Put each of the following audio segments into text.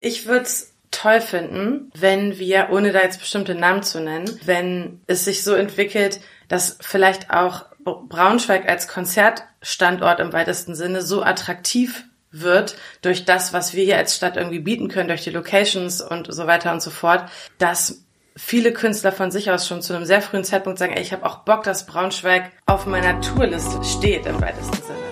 Ich würde es toll finden, wenn wir, ohne da jetzt bestimmte Namen zu nennen, wenn es sich so entwickelt, dass vielleicht auch Braunschweig als Konzertstandort im weitesten Sinne so attraktiv wird durch das, was wir hier als Stadt irgendwie bieten können, durch die Locations und so weiter und so fort, dass viele Künstler von sich aus schon zu einem sehr frühen Zeitpunkt sagen, ey, ich habe auch Bock, dass Braunschweig auf meiner Tourliste steht im weitesten Sinne.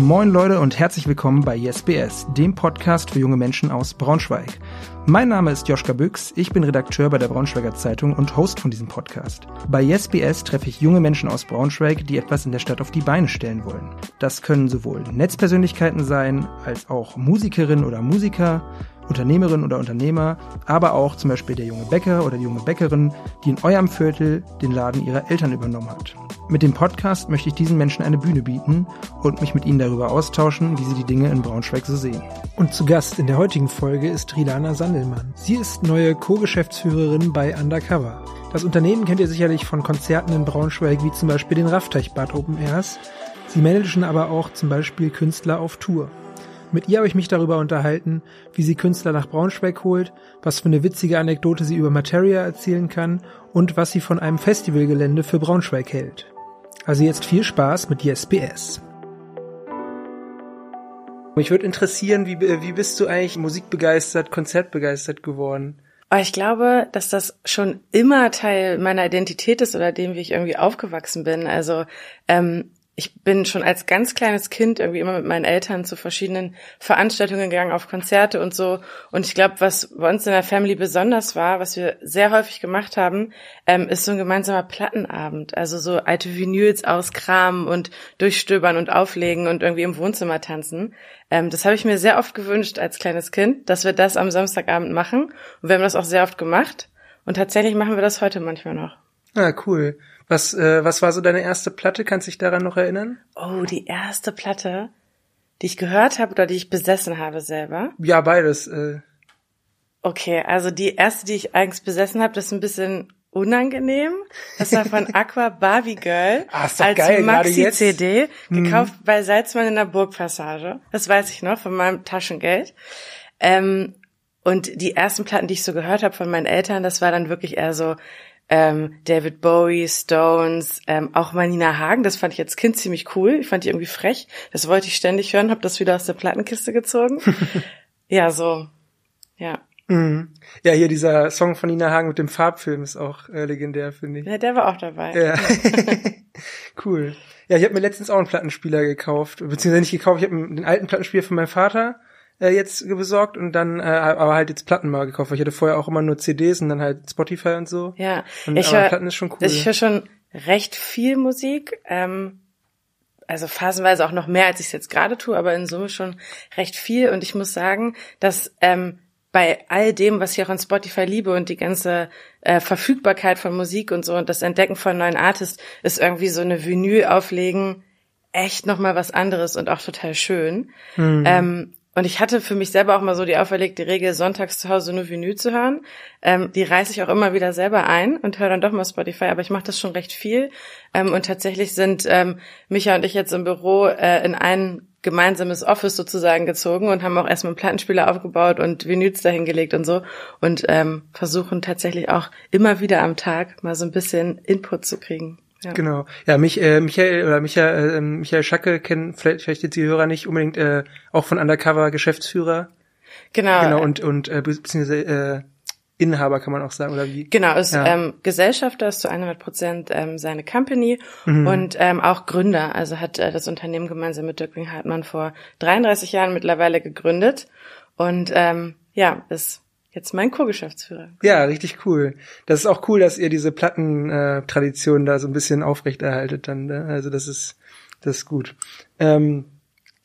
Moin Leute und herzlich willkommen bei YesBS, dem Podcast für junge Menschen aus Braunschweig. Mein Name ist Joschka Büchs, ich bin Redakteur bei der Braunschweiger Zeitung und Host von diesem Podcast. Bei YesBS treffe ich junge Menschen aus Braunschweig, die etwas in der Stadt auf die Beine stellen wollen. Das können sowohl Netzpersönlichkeiten sein, als auch Musikerinnen oder Musiker, Unternehmerin oder Unternehmer, aber auch zum Beispiel der junge Bäcker oder die junge Bäckerin, die in eurem Viertel den Laden ihrer Eltern übernommen hat. Mit dem Podcast möchte ich diesen Menschen eine Bühne bieten und mich mit ihnen darüber austauschen, wie sie die Dinge in Braunschweig so sehen. Und zu Gast in der heutigen Folge ist Rilana Sandelmann. Sie ist neue Co-Geschäftsführerin bei Undercover. Das Unternehmen kennt ihr sicherlich von Konzerten in Braunschweig wie zum Beispiel den Raffteichbad Open Airs. Sie managen aber auch zum Beispiel Künstler auf Tour. Mit ihr habe ich mich darüber unterhalten, wie sie Künstler nach Braunschweig holt, was für eine witzige Anekdote sie über Materia erzählen kann und was sie von einem Festivalgelände für Braunschweig hält. Also jetzt viel Spaß mit YesBS. Mich würde interessieren, wie, wie bist du eigentlich musikbegeistert, konzertbegeistert geworden? Ich glaube, dass das schon immer Teil meiner Identität ist oder dem, wie ich irgendwie aufgewachsen bin. Also ähm, ich bin schon als ganz kleines Kind irgendwie immer mit meinen Eltern zu verschiedenen Veranstaltungen gegangen, auf Konzerte und so. Und ich glaube, was bei uns in der Family besonders war, was wir sehr häufig gemacht haben, ähm, ist so ein gemeinsamer Plattenabend. Also so alte Vinyls auskramen und durchstöbern und auflegen und irgendwie im Wohnzimmer tanzen. Ähm, das habe ich mir sehr oft gewünscht als kleines Kind, dass wir das am Samstagabend machen. Und wir haben das auch sehr oft gemacht. Und tatsächlich machen wir das heute manchmal noch. Ah, cool. Was, äh, was war so deine erste Platte? Kannst du dich daran noch erinnern? Oh, die erste Platte, die ich gehört habe oder die ich besessen habe selber? Ja, beides. Äh. Okay, also die erste, die ich eigentlich besessen habe, das ist ein bisschen unangenehm. Das war von Aqua Barbie Girl ah, ist doch als geil, Maxi-CD, mhm. gekauft hm. bei Salzmann in der Burgpassage. Das weiß ich noch, von meinem Taschengeld. Ähm, und die ersten Platten, die ich so gehört habe von meinen Eltern, das war dann wirklich eher so ähm, David Bowie, Stones, ähm, auch mal Nina Hagen, das fand ich als Kind ziemlich cool. Ich fand die irgendwie frech. Das wollte ich ständig hören, habe das wieder aus der Plattenkiste gezogen. ja, so. Ja. Mhm. Ja, hier dieser Song von Nina Hagen mit dem Farbfilm ist auch äh, legendär, finde ich. Ja, der war auch dabei. Ja. cool. Ja, ich habe mir letztens auch einen Plattenspieler gekauft, beziehungsweise nicht gekauft, ich habe den alten Plattenspieler von meinem Vater äh, jetzt besorgt und dann äh, aber halt jetzt Platten mal gekauft, weil ich hatte vorher auch immer nur CDs und dann halt Spotify und so. Ja, und, ich höre Platten ist schon cool. Ich höre schon recht viel Musik, ähm, also phasenweise auch noch mehr, als ich es jetzt gerade tue, aber in Summe schon recht viel und ich muss sagen, dass ähm, bei all dem, was ich auch an Spotify liebe und die ganze äh, Verfügbarkeit von Musik und so und das Entdecken von neuen Artists ist irgendwie so eine Vinyl auflegen echt noch mal was anderes und auch total schön. Mhm. Ähm, und ich hatte für mich selber auch mal so die auferlegte Regel, sonntags zu Hause nur Vinyl zu hören. Ähm, die reiße ich auch immer wieder selber ein und höre dann doch mal Spotify, aber ich mache das schon recht viel. Ähm, und tatsächlich sind ähm, Micha und ich jetzt im Büro äh, in ein gemeinsames Office sozusagen gezogen und haben auch erstmal einen Plattenspieler aufgebaut und Vinyls dahingelegt und so und ähm, versuchen tatsächlich auch immer wieder am Tag mal so ein bisschen Input zu kriegen. Ja. Genau. Ja, mich, äh, Michael oder Michael, äh, Michael Schacke kennen vielleicht, vielleicht jetzt die Hörer nicht unbedingt äh, auch von Undercover Geschäftsführer. Genau. Genau und und äh, beziehungsweise äh, Inhaber kann man auch sagen oder wie? Genau, ist ja. ähm, Gesellschafter ist zu 100 Prozent ähm, seine Company mhm. und ähm, auch Gründer. Also hat äh, das Unternehmen gemeinsam mit Dirk Hartmann vor 33 Jahren mittlerweile gegründet und ähm, ja ist Jetzt mein Co-Geschäftsführer. Ja, richtig cool. Das ist auch cool, dass ihr diese Plattentradition da so ein bisschen aufrechterhaltet dann. Ne? Also das ist das ist gut. Ähm,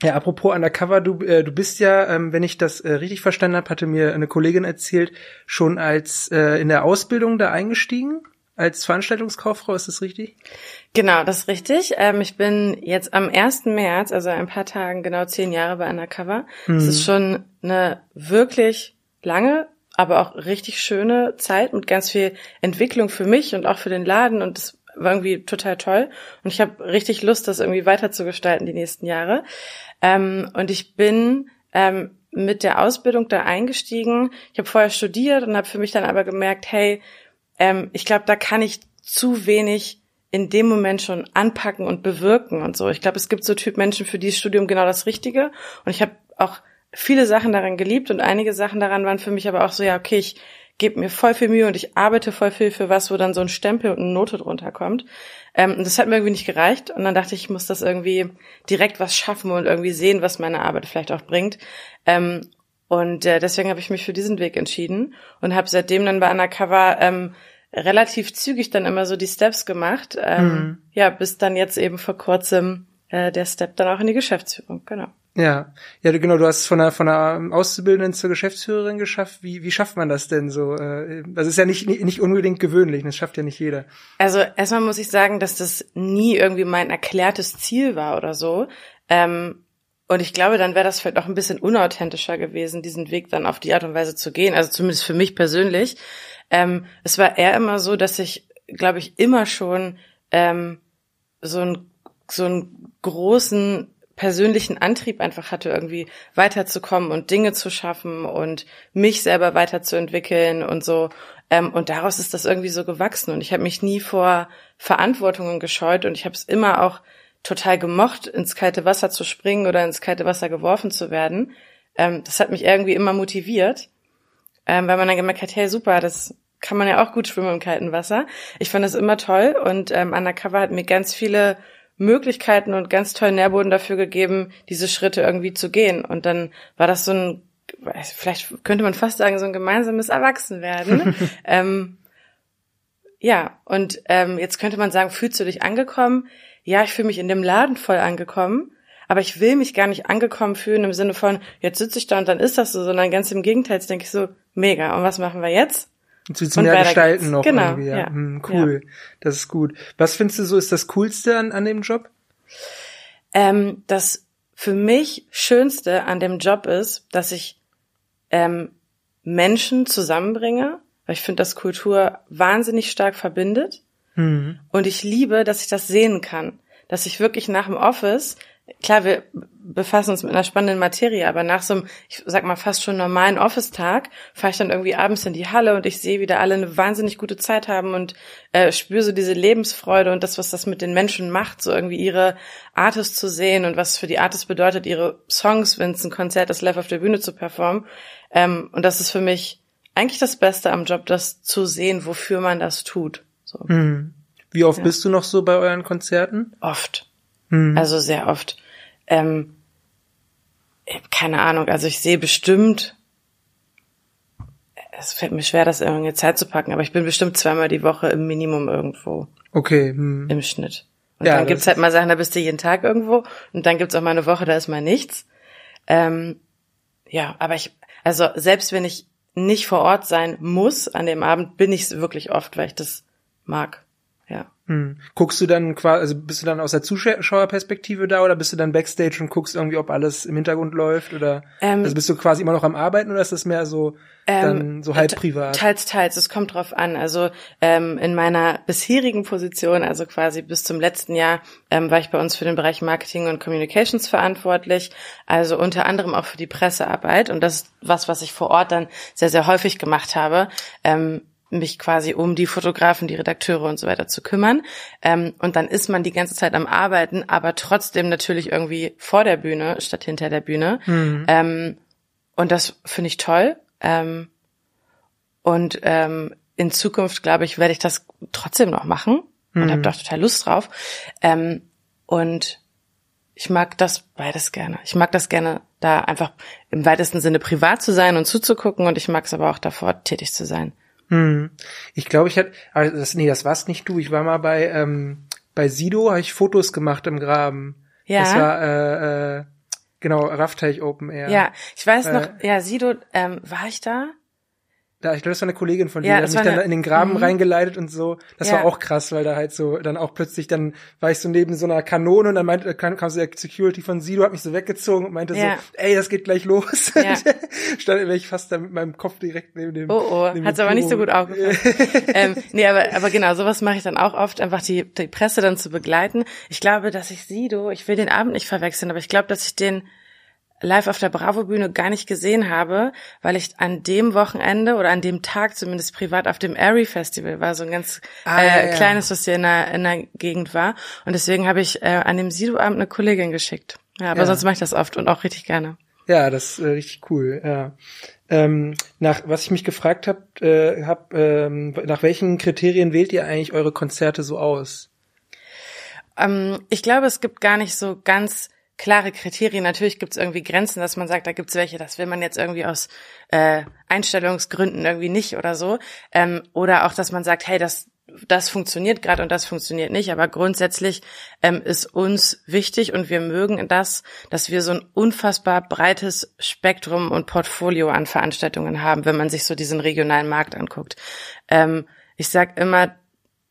ja, apropos Undercover, du, äh, du bist ja, ähm, wenn ich das äh, richtig verstanden habe, hatte mir eine Kollegin erzählt, schon als äh, in der Ausbildung da eingestiegen, als Veranstaltungskauffrau, ist das richtig? Genau, das ist richtig. Ähm, ich bin jetzt am 1. März, also ein paar Tagen, genau zehn Jahre bei Undercover. Mhm. Das ist schon eine wirklich lange aber auch richtig schöne Zeit mit ganz viel Entwicklung für mich und auch für den Laden und das war irgendwie total toll und ich habe richtig Lust, das irgendwie weiter zu gestalten die nächsten Jahre. Ähm, und ich bin ähm, mit der Ausbildung da eingestiegen. Ich habe vorher studiert und habe für mich dann aber gemerkt, hey, ähm, ich glaube, da kann ich zu wenig in dem Moment schon anpacken und bewirken und so. Ich glaube, es gibt so Typ Menschen, für die Studium genau das Richtige. Und ich habe auch viele Sachen daran geliebt und einige Sachen daran waren für mich aber auch so, ja, okay, ich gebe mir voll viel Mühe und ich arbeite voll viel für was, wo dann so ein Stempel und eine Note drunter kommt. Ähm, und das hat mir irgendwie nicht gereicht. Und dann dachte ich, ich muss das irgendwie direkt was schaffen und irgendwie sehen, was meine Arbeit vielleicht auch bringt. Ähm, und äh, deswegen habe ich mich für diesen Weg entschieden und habe seitdem dann bei Undercover ähm, relativ zügig dann immer so die Steps gemacht. Ähm, mhm. Ja, bis dann jetzt eben vor kurzem äh, der Step dann auch in die Geschäftsführung, genau. Ja, ja, genau. Du hast es von einer von einer Auszubildenden zur Geschäftsführerin geschafft. Wie wie schafft man das denn so? Äh, das ist ja nicht nicht unbedingt gewöhnlich. Das schafft ja nicht jeder. Also erstmal muss ich sagen, dass das nie irgendwie mein erklärtes Ziel war oder so. Ähm, und ich glaube, dann wäre das vielleicht auch ein bisschen unauthentischer gewesen, diesen Weg dann auf die Art und Weise zu gehen. Also zumindest für mich persönlich. Ähm, es war eher immer so, dass ich, glaube ich, immer schon ähm, so ein so einen großen persönlichen Antrieb einfach hatte, irgendwie weiterzukommen und Dinge zu schaffen und mich selber weiterzuentwickeln und so. Ähm, und daraus ist das irgendwie so gewachsen. Und ich habe mich nie vor Verantwortungen gescheut und ich habe es immer auch total gemocht, ins kalte Wasser zu springen oder ins kalte Wasser geworfen zu werden. Ähm, das hat mich irgendwie immer motiviert, ähm, weil man dann gemerkt hat, hey super, das kann man ja auch gut schwimmen im kalten Wasser. Ich fand das immer toll und ähm, Undercover hat mir ganz viele Möglichkeiten und ganz tollen Nährboden dafür gegeben, diese Schritte irgendwie zu gehen. Und dann war das so ein, vielleicht könnte man fast sagen, so ein gemeinsames Erwachsenwerden. ähm, ja, und ähm, jetzt könnte man sagen, fühlst du dich angekommen? Ja, ich fühle mich in dem Laden voll angekommen, aber ich will mich gar nicht angekommen fühlen im Sinne von, jetzt sitze ich da und dann ist das so, sondern ganz im Gegenteil, jetzt denke ich so, mega, und was machen wir jetzt? Und zu mehr gestalten noch genau, irgendwie. Ja. ja. Hm, cool, ja. das ist gut. Was findest du so ist das Coolste an, an dem Job? Ähm, das für mich Schönste an dem Job ist, dass ich ähm, Menschen zusammenbringe, weil ich finde, dass Kultur wahnsinnig stark verbindet. Mhm. Und ich liebe, dass ich das sehen kann. Dass ich wirklich nach dem Office klar, wir befassen uns mit einer spannenden Materie, aber nach so einem, ich sag mal, fast schon normalen Office-Tag fahre ich dann irgendwie abends in die Halle und ich sehe, wie da alle eine wahnsinnig gute Zeit haben und äh, spüre so diese Lebensfreude und das, was das mit den Menschen macht, so irgendwie ihre Artists zu sehen und was für die Artists bedeutet, ihre Songs, wenn es ein Konzert ist, live auf der Bühne zu performen. Ähm, und das ist für mich eigentlich das Beste am Job, das zu sehen, wofür man das tut. So. Hm. Wie oft ja. bist du noch so bei euren Konzerten? Oft. Mhm. Also sehr oft. Ähm, keine Ahnung, also ich sehe bestimmt, es fällt mir schwer, das irgendwie Zeit zu packen, aber ich bin bestimmt zweimal die Woche im Minimum irgendwo. Okay. Hm. Im Schnitt. Und ja, dann gibt's halt mal Sachen, da bist du jeden Tag irgendwo und dann gibt's auch mal eine Woche, da ist mal nichts. Ähm, ja, aber ich, also selbst wenn ich nicht vor Ort sein muss an dem Abend, bin ich wirklich oft, weil ich das mag. Hm. Guckst du dann quasi, also bist du dann aus der Zuschauerperspektive da oder bist du dann Backstage und guckst irgendwie, ob alles im Hintergrund läuft oder ähm, also bist du quasi immer noch am Arbeiten oder ist das mehr so ähm, dann so halb privat? Teils, teils. Es kommt drauf an. Also ähm, in meiner bisherigen Position, also quasi bis zum letzten Jahr, ähm, war ich bei uns für den Bereich Marketing und Communications verantwortlich. Also unter anderem auch für die Pressearbeit und das ist was, was ich vor Ort dann sehr, sehr häufig gemacht habe. Ähm, mich quasi um die Fotografen, die Redakteure und so weiter zu kümmern. Ähm, und dann ist man die ganze Zeit am Arbeiten, aber trotzdem natürlich irgendwie vor der Bühne statt hinter der Bühne. Mhm. Ähm, und das finde ich toll. Ähm, und ähm, in Zukunft, glaube ich, werde ich das trotzdem noch machen und mhm. habe da total Lust drauf. Ähm, und ich mag das beides gerne. Ich mag das gerne, da einfach im weitesten Sinne privat zu sein und zuzugucken und ich mag es aber auch davor, tätig zu sein. Hm. Ich glaube, ich hatte, also das, nee, das warst nicht du. Ich war mal bei ähm, bei Sido, habe ich Fotos gemacht im Graben. Ja. Das war äh, äh, genau Raffteich Open Air. Ja, ich weiß noch. Äh, ja, Sido, ähm, war ich da? Da, ich glaube, das war eine Kollegin von dir, ja, die hat mich dann eine, in den Graben mhm. reingeleitet und so. Das ja. war auch krass, weil da halt so, dann auch plötzlich, dann war ich so neben so einer Kanone und dann meinte, kam, kam so der Security von Sido, hat mich so weggezogen und meinte ja. so, ey, das geht gleich los. Ja. Stand wäre ich fast da mit meinem Kopf direkt neben dem. Oh, oh, hat's aber nicht so gut aufgefallen. ähm, nee, aber, aber genau, sowas mache ich dann auch oft, einfach die, die Presse dann zu begleiten. Ich glaube, dass ich Sido, ich will den Abend nicht verwechseln, aber ich glaube, dass ich den live auf der Bravo-Bühne gar nicht gesehen habe, weil ich an dem Wochenende oder an dem Tag zumindest privat auf dem Airy Festival war, so ein ganz ah, äh, ja, kleines, was hier in der, in der Gegend war. Und deswegen habe ich äh, an dem Sido-Abend eine Kollegin geschickt. Ja, aber ja. sonst mache ich das oft und auch richtig gerne. Ja, das ist äh, richtig cool. Ja. Ähm, nach was ich mich gefragt habe, äh, hab, ähm, nach welchen Kriterien wählt ihr eigentlich eure Konzerte so aus? Ähm, ich glaube, es gibt gar nicht so ganz klare Kriterien. Natürlich gibt es irgendwie Grenzen, dass man sagt, da gibt es welche, das will man jetzt irgendwie aus äh, Einstellungsgründen irgendwie nicht oder so. Ähm, oder auch, dass man sagt, hey, das das funktioniert gerade und das funktioniert nicht. Aber grundsätzlich ähm, ist uns wichtig und wir mögen das, dass wir so ein unfassbar breites Spektrum und Portfolio an Veranstaltungen haben, wenn man sich so diesen regionalen Markt anguckt. Ähm, ich sag immer,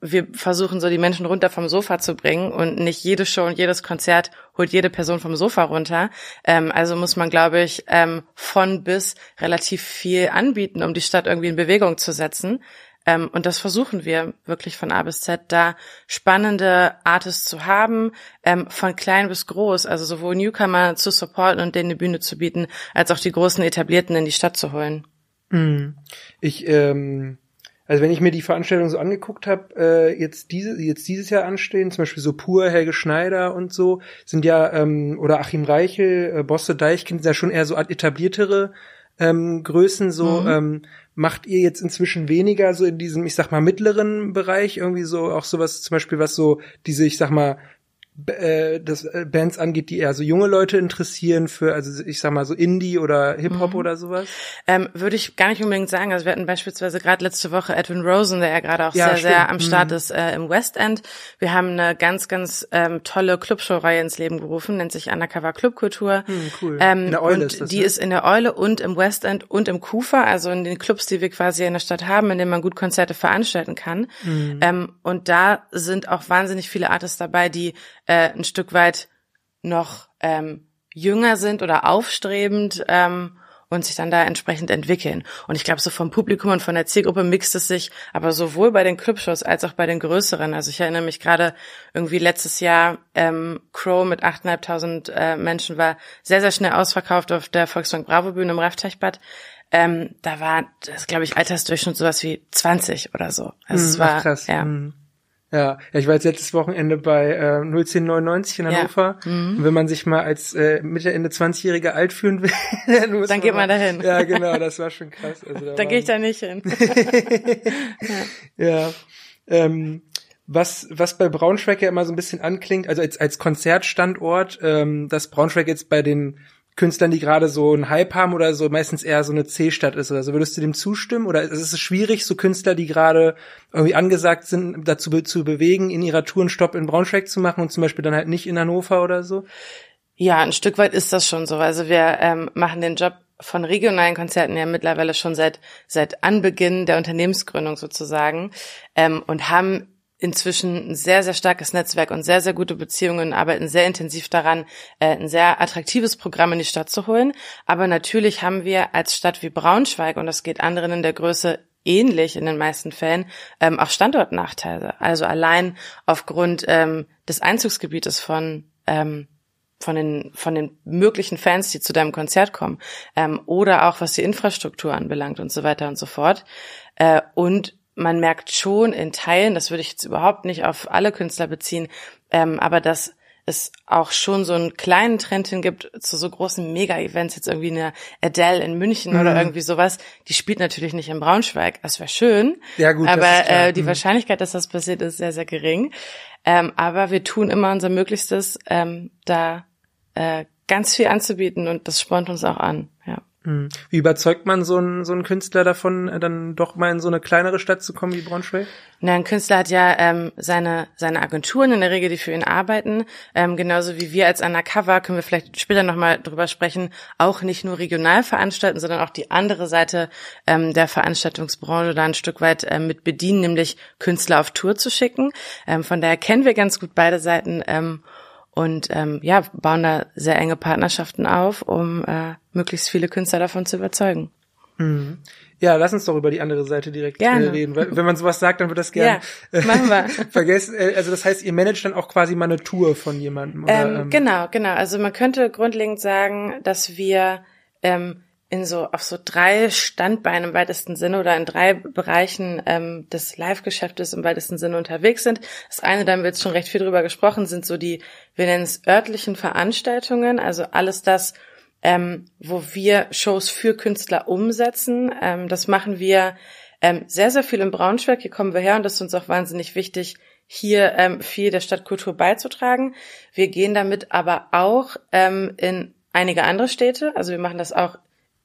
wir versuchen so die Menschen runter vom Sofa zu bringen und nicht jede Show und jedes Konzert holt jede Person vom Sofa runter. Ähm, also muss man, glaube ich, ähm, von bis relativ viel anbieten, um die Stadt irgendwie in Bewegung zu setzen. Ähm, und das versuchen wir wirklich von A bis Z, da spannende Artists zu haben, ähm, von klein bis groß, also sowohl Newcomer zu supporten und denen eine Bühne zu bieten, als auch die großen Etablierten in die Stadt zu holen. Mhm. Ich, ähm, also wenn ich mir die Veranstaltung so angeguckt habe, äh, jetzt diese, jetzt dieses Jahr anstehen, zum Beispiel so Pur, Helge Schneider und so, sind ja, ähm, oder Achim Reichel, äh, Bosse Deichkind, sind ja schon eher so etabliertere ähm, Größen, so, mhm. ähm, macht ihr jetzt inzwischen weniger so in diesem, ich sag mal, mittleren Bereich irgendwie so auch sowas zum Beispiel, was so diese, ich sag mal, äh, das äh, Bands angeht, die eher so junge Leute interessieren für, also ich sag mal so Indie oder Hip Hop mhm. oder sowas? Ähm, würde ich gar nicht unbedingt sagen. Also wir hatten beispielsweise gerade letzte Woche Edwin Rosen, der ja gerade auch ja, sehr, stimmt. sehr am Start mhm. ist äh, im West End. Wir haben eine ganz, ganz ähm, tolle Clubshow-Reihe ins Leben gerufen, nennt sich Undercover Clubkultur. Mhm, cool. Ähm, in der Eule und ist das, die ne? ist in der Eule und im West End und im Kufa, also in den Clubs, die wir quasi in der Stadt haben, in denen man gut Konzerte veranstalten kann. Mhm. Ähm, und da sind auch wahnsinnig viele Artists dabei, die äh, ein Stück weit noch ähm, jünger sind oder aufstrebend ähm, und sich dann da entsprechend entwickeln. Und ich glaube, so vom Publikum und von der Zielgruppe mixt es sich, aber sowohl bei den Clubshows als auch bei den größeren. Also ich erinnere mich gerade irgendwie letztes Jahr, ähm, Crow mit 8.500 äh, Menschen war sehr, sehr schnell ausverkauft auf der Volksbank Bravo Bühne im Rafteichbad. Ähm, da war das, glaube ich, Altersdurchschnitt sowas wie 20 oder so. Also mm, es war, krass. ja. Mm. Ja, ich war jetzt letztes Wochenende bei äh, 01099 in Hannover. Ja. Mhm. Und wenn man sich mal als äh, Mitte, Ende 20-Jähriger alt fühlen will, dann, dann geht man dahin. Ja, genau, das war schon krass. Also, da da gehe ich da nicht hin. ja. ja. Ähm, was, was bei Braunschweig ja immer so ein bisschen anklingt, also als, als Konzertstandort, ähm, dass Braunschweig jetzt bei den Künstlern, die gerade so einen Hype haben oder so meistens eher so eine C-Stadt ist oder so. Würdest du dem zustimmen? Oder ist es schwierig, so Künstler, die gerade irgendwie angesagt sind, dazu be zu bewegen, in ihrer Tour einen Stopp in Braunschweig zu machen und zum Beispiel dann halt nicht in Hannover oder so? Ja, ein Stück weit ist das schon so. Also wir ähm, machen den Job von regionalen Konzerten ja mittlerweile schon seit seit Anbeginn der Unternehmensgründung sozusagen ähm, und haben inzwischen ein sehr, sehr starkes Netzwerk und sehr, sehr gute Beziehungen, arbeiten sehr intensiv daran, äh, ein sehr attraktives Programm in die Stadt zu holen. Aber natürlich haben wir als Stadt wie Braunschweig, und das geht anderen in der Größe ähnlich in den meisten Fällen, ähm, auch Standortnachteile. Also allein aufgrund ähm, des Einzugsgebietes von ähm, von den von den möglichen Fans, die zu deinem Konzert kommen, ähm, oder auch was die Infrastruktur anbelangt und so weiter und so fort. Äh, und man merkt schon in Teilen, das würde ich jetzt überhaupt nicht auf alle Künstler beziehen, ähm, aber dass es auch schon so einen kleinen Trend hingibt zu so großen Mega-Events, jetzt irgendwie eine Adele in München mhm. oder irgendwie sowas, die spielt natürlich nicht in Braunschweig. Das wäre schön. Ja, gut. Aber äh, die mhm. Wahrscheinlichkeit, dass das passiert, ist sehr, sehr gering. Ähm, aber wir tun immer unser Möglichstes, ähm, da äh, ganz viel anzubieten und das spornt uns auch an. Ja. Hm. Wie überzeugt man so einen, so einen Künstler davon, äh, dann doch mal in so eine kleinere Stadt zu kommen wie Braunschweig? Na, ein Künstler hat ja ähm, seine, seine Agenturen in der Regel, die für ihn arbeiten. Ähm, genauso wie wir als Undercover, können wir vielleicht später nochmal drüber sprechen, auch nicht nur regional veranstalten, sondern auch die andere Seite ähm, der Veranstaltungsbranche da ein Stück weit ähm, mit bedienen, nämlich Künstler auf Tour zu schicken. Ähm, von daher kennen wir ganz gut beide Seiten. Ähm, und ähm, ja, bauen da sehr enge Partnerschaften auf, um äh, möglichst viele Künstler davon zu überzeugen. Mhm. Ja, lass uns doch über die andere Seite direkt äh, Gerne. reden. Weil, wenn man sowas sagt, dann wird das gerne Ja, machen wir. vergessen. Äh, Also das heißt, ihr managt dann auch quasi mal eine Tour von jemandem. Oder, Ähm, genau, genau. Also man könnte grundlegend sagen, dass wir ähm, in so auf so drei Standbeinen im weitesten Sinne oder in drei Bereichen ähm, des Live-Geschäftes im weitesten Sinne unterwegs sind. Das eine, da haben wir jetzt schon recht viel drüber gesprochen, sind so die, wir nennen es örtlichen Veranstaltungen, also alles das, ähm, wo wir Shows für Künstler umsetzen. Ähm, das machen wir ähm, sehr, sehr viel in Braunschweig. Hier kommen wir her und das ist uns auch wahnsinnig wichtig, hier ähm, viel der Stadtkultur beizutragen. Wir gehen damit aber auch ähm, in einige andere Städte. Also wir machen das auch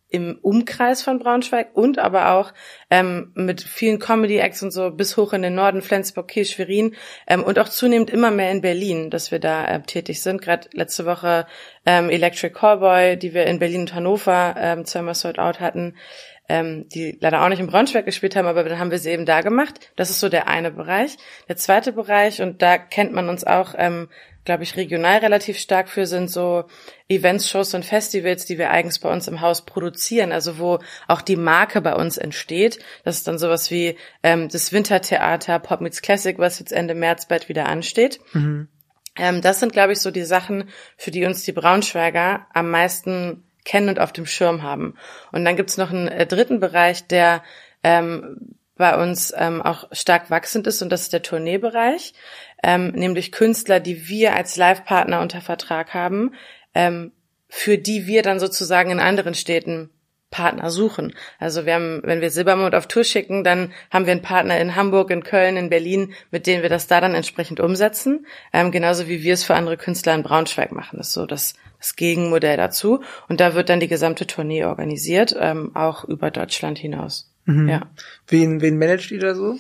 im Umkreis von Braunschweig und aber auch ähm, mit vielen Comedy-Acts und so bis hoch in den Norden, Flensburg, Kiel, Schwerin ähm, und auch zunehmend immer mehr in Berlin, dass wir da äh, tätig sind. Gerade letzte Woche ähm, Electric Callboy, die wir in Berlin und Hannover ähm, zweimal Sold Out hatten, ähm, die leider auch nicht in Braunschweig gespielt haben, aber dann haben wir sie eben da gemacht. Das ist so der eine Bereich. Der zweite Bereich, und da kennt man uns auch, ähm, glaube ich, regional relativ stark für, sind so Events, Shows und Festivals, die wir eigens bei uns im Haus produzieren, also wo auch die Marke bei uns entsteht. Das ist dann sowas wie ähm, das Wintertheater Pop Meets Classic, was jetzt Ende März bald wieder ansteht. Ähm, das sind, glaube ich, so die Sachen, für die uns die Braunschweiger am meisten kennen und auf dem Schirm haben. Und dann gibt's noch einen äh, dritten Bereich, der ähm, bei uns ähm, auch stark wachsend ist und das ist der Tourneebereich, ähm, nämlich Künstler, die wir als Live-Partner unter Vertrag haben, ähm, für die wir dann sozusagen in anderen Städten Partner suchen. Also wir haben, wenn wir Silbermond auf Tour schicken, dann haben wir einen Partner in Hamburg, in Köln, in Berlin, mit denen wir das da dann entsprechend umsetzen. Ähm, genauso wie wir es für andere Künstler in Braunschweig machen. Das ist so das, das Gegenmodell dazu. Und da wird dann die gesamte Tournee organisiert, ähm, auch über Deutschland hinaus. Ja. wen, wen managt ihr da so?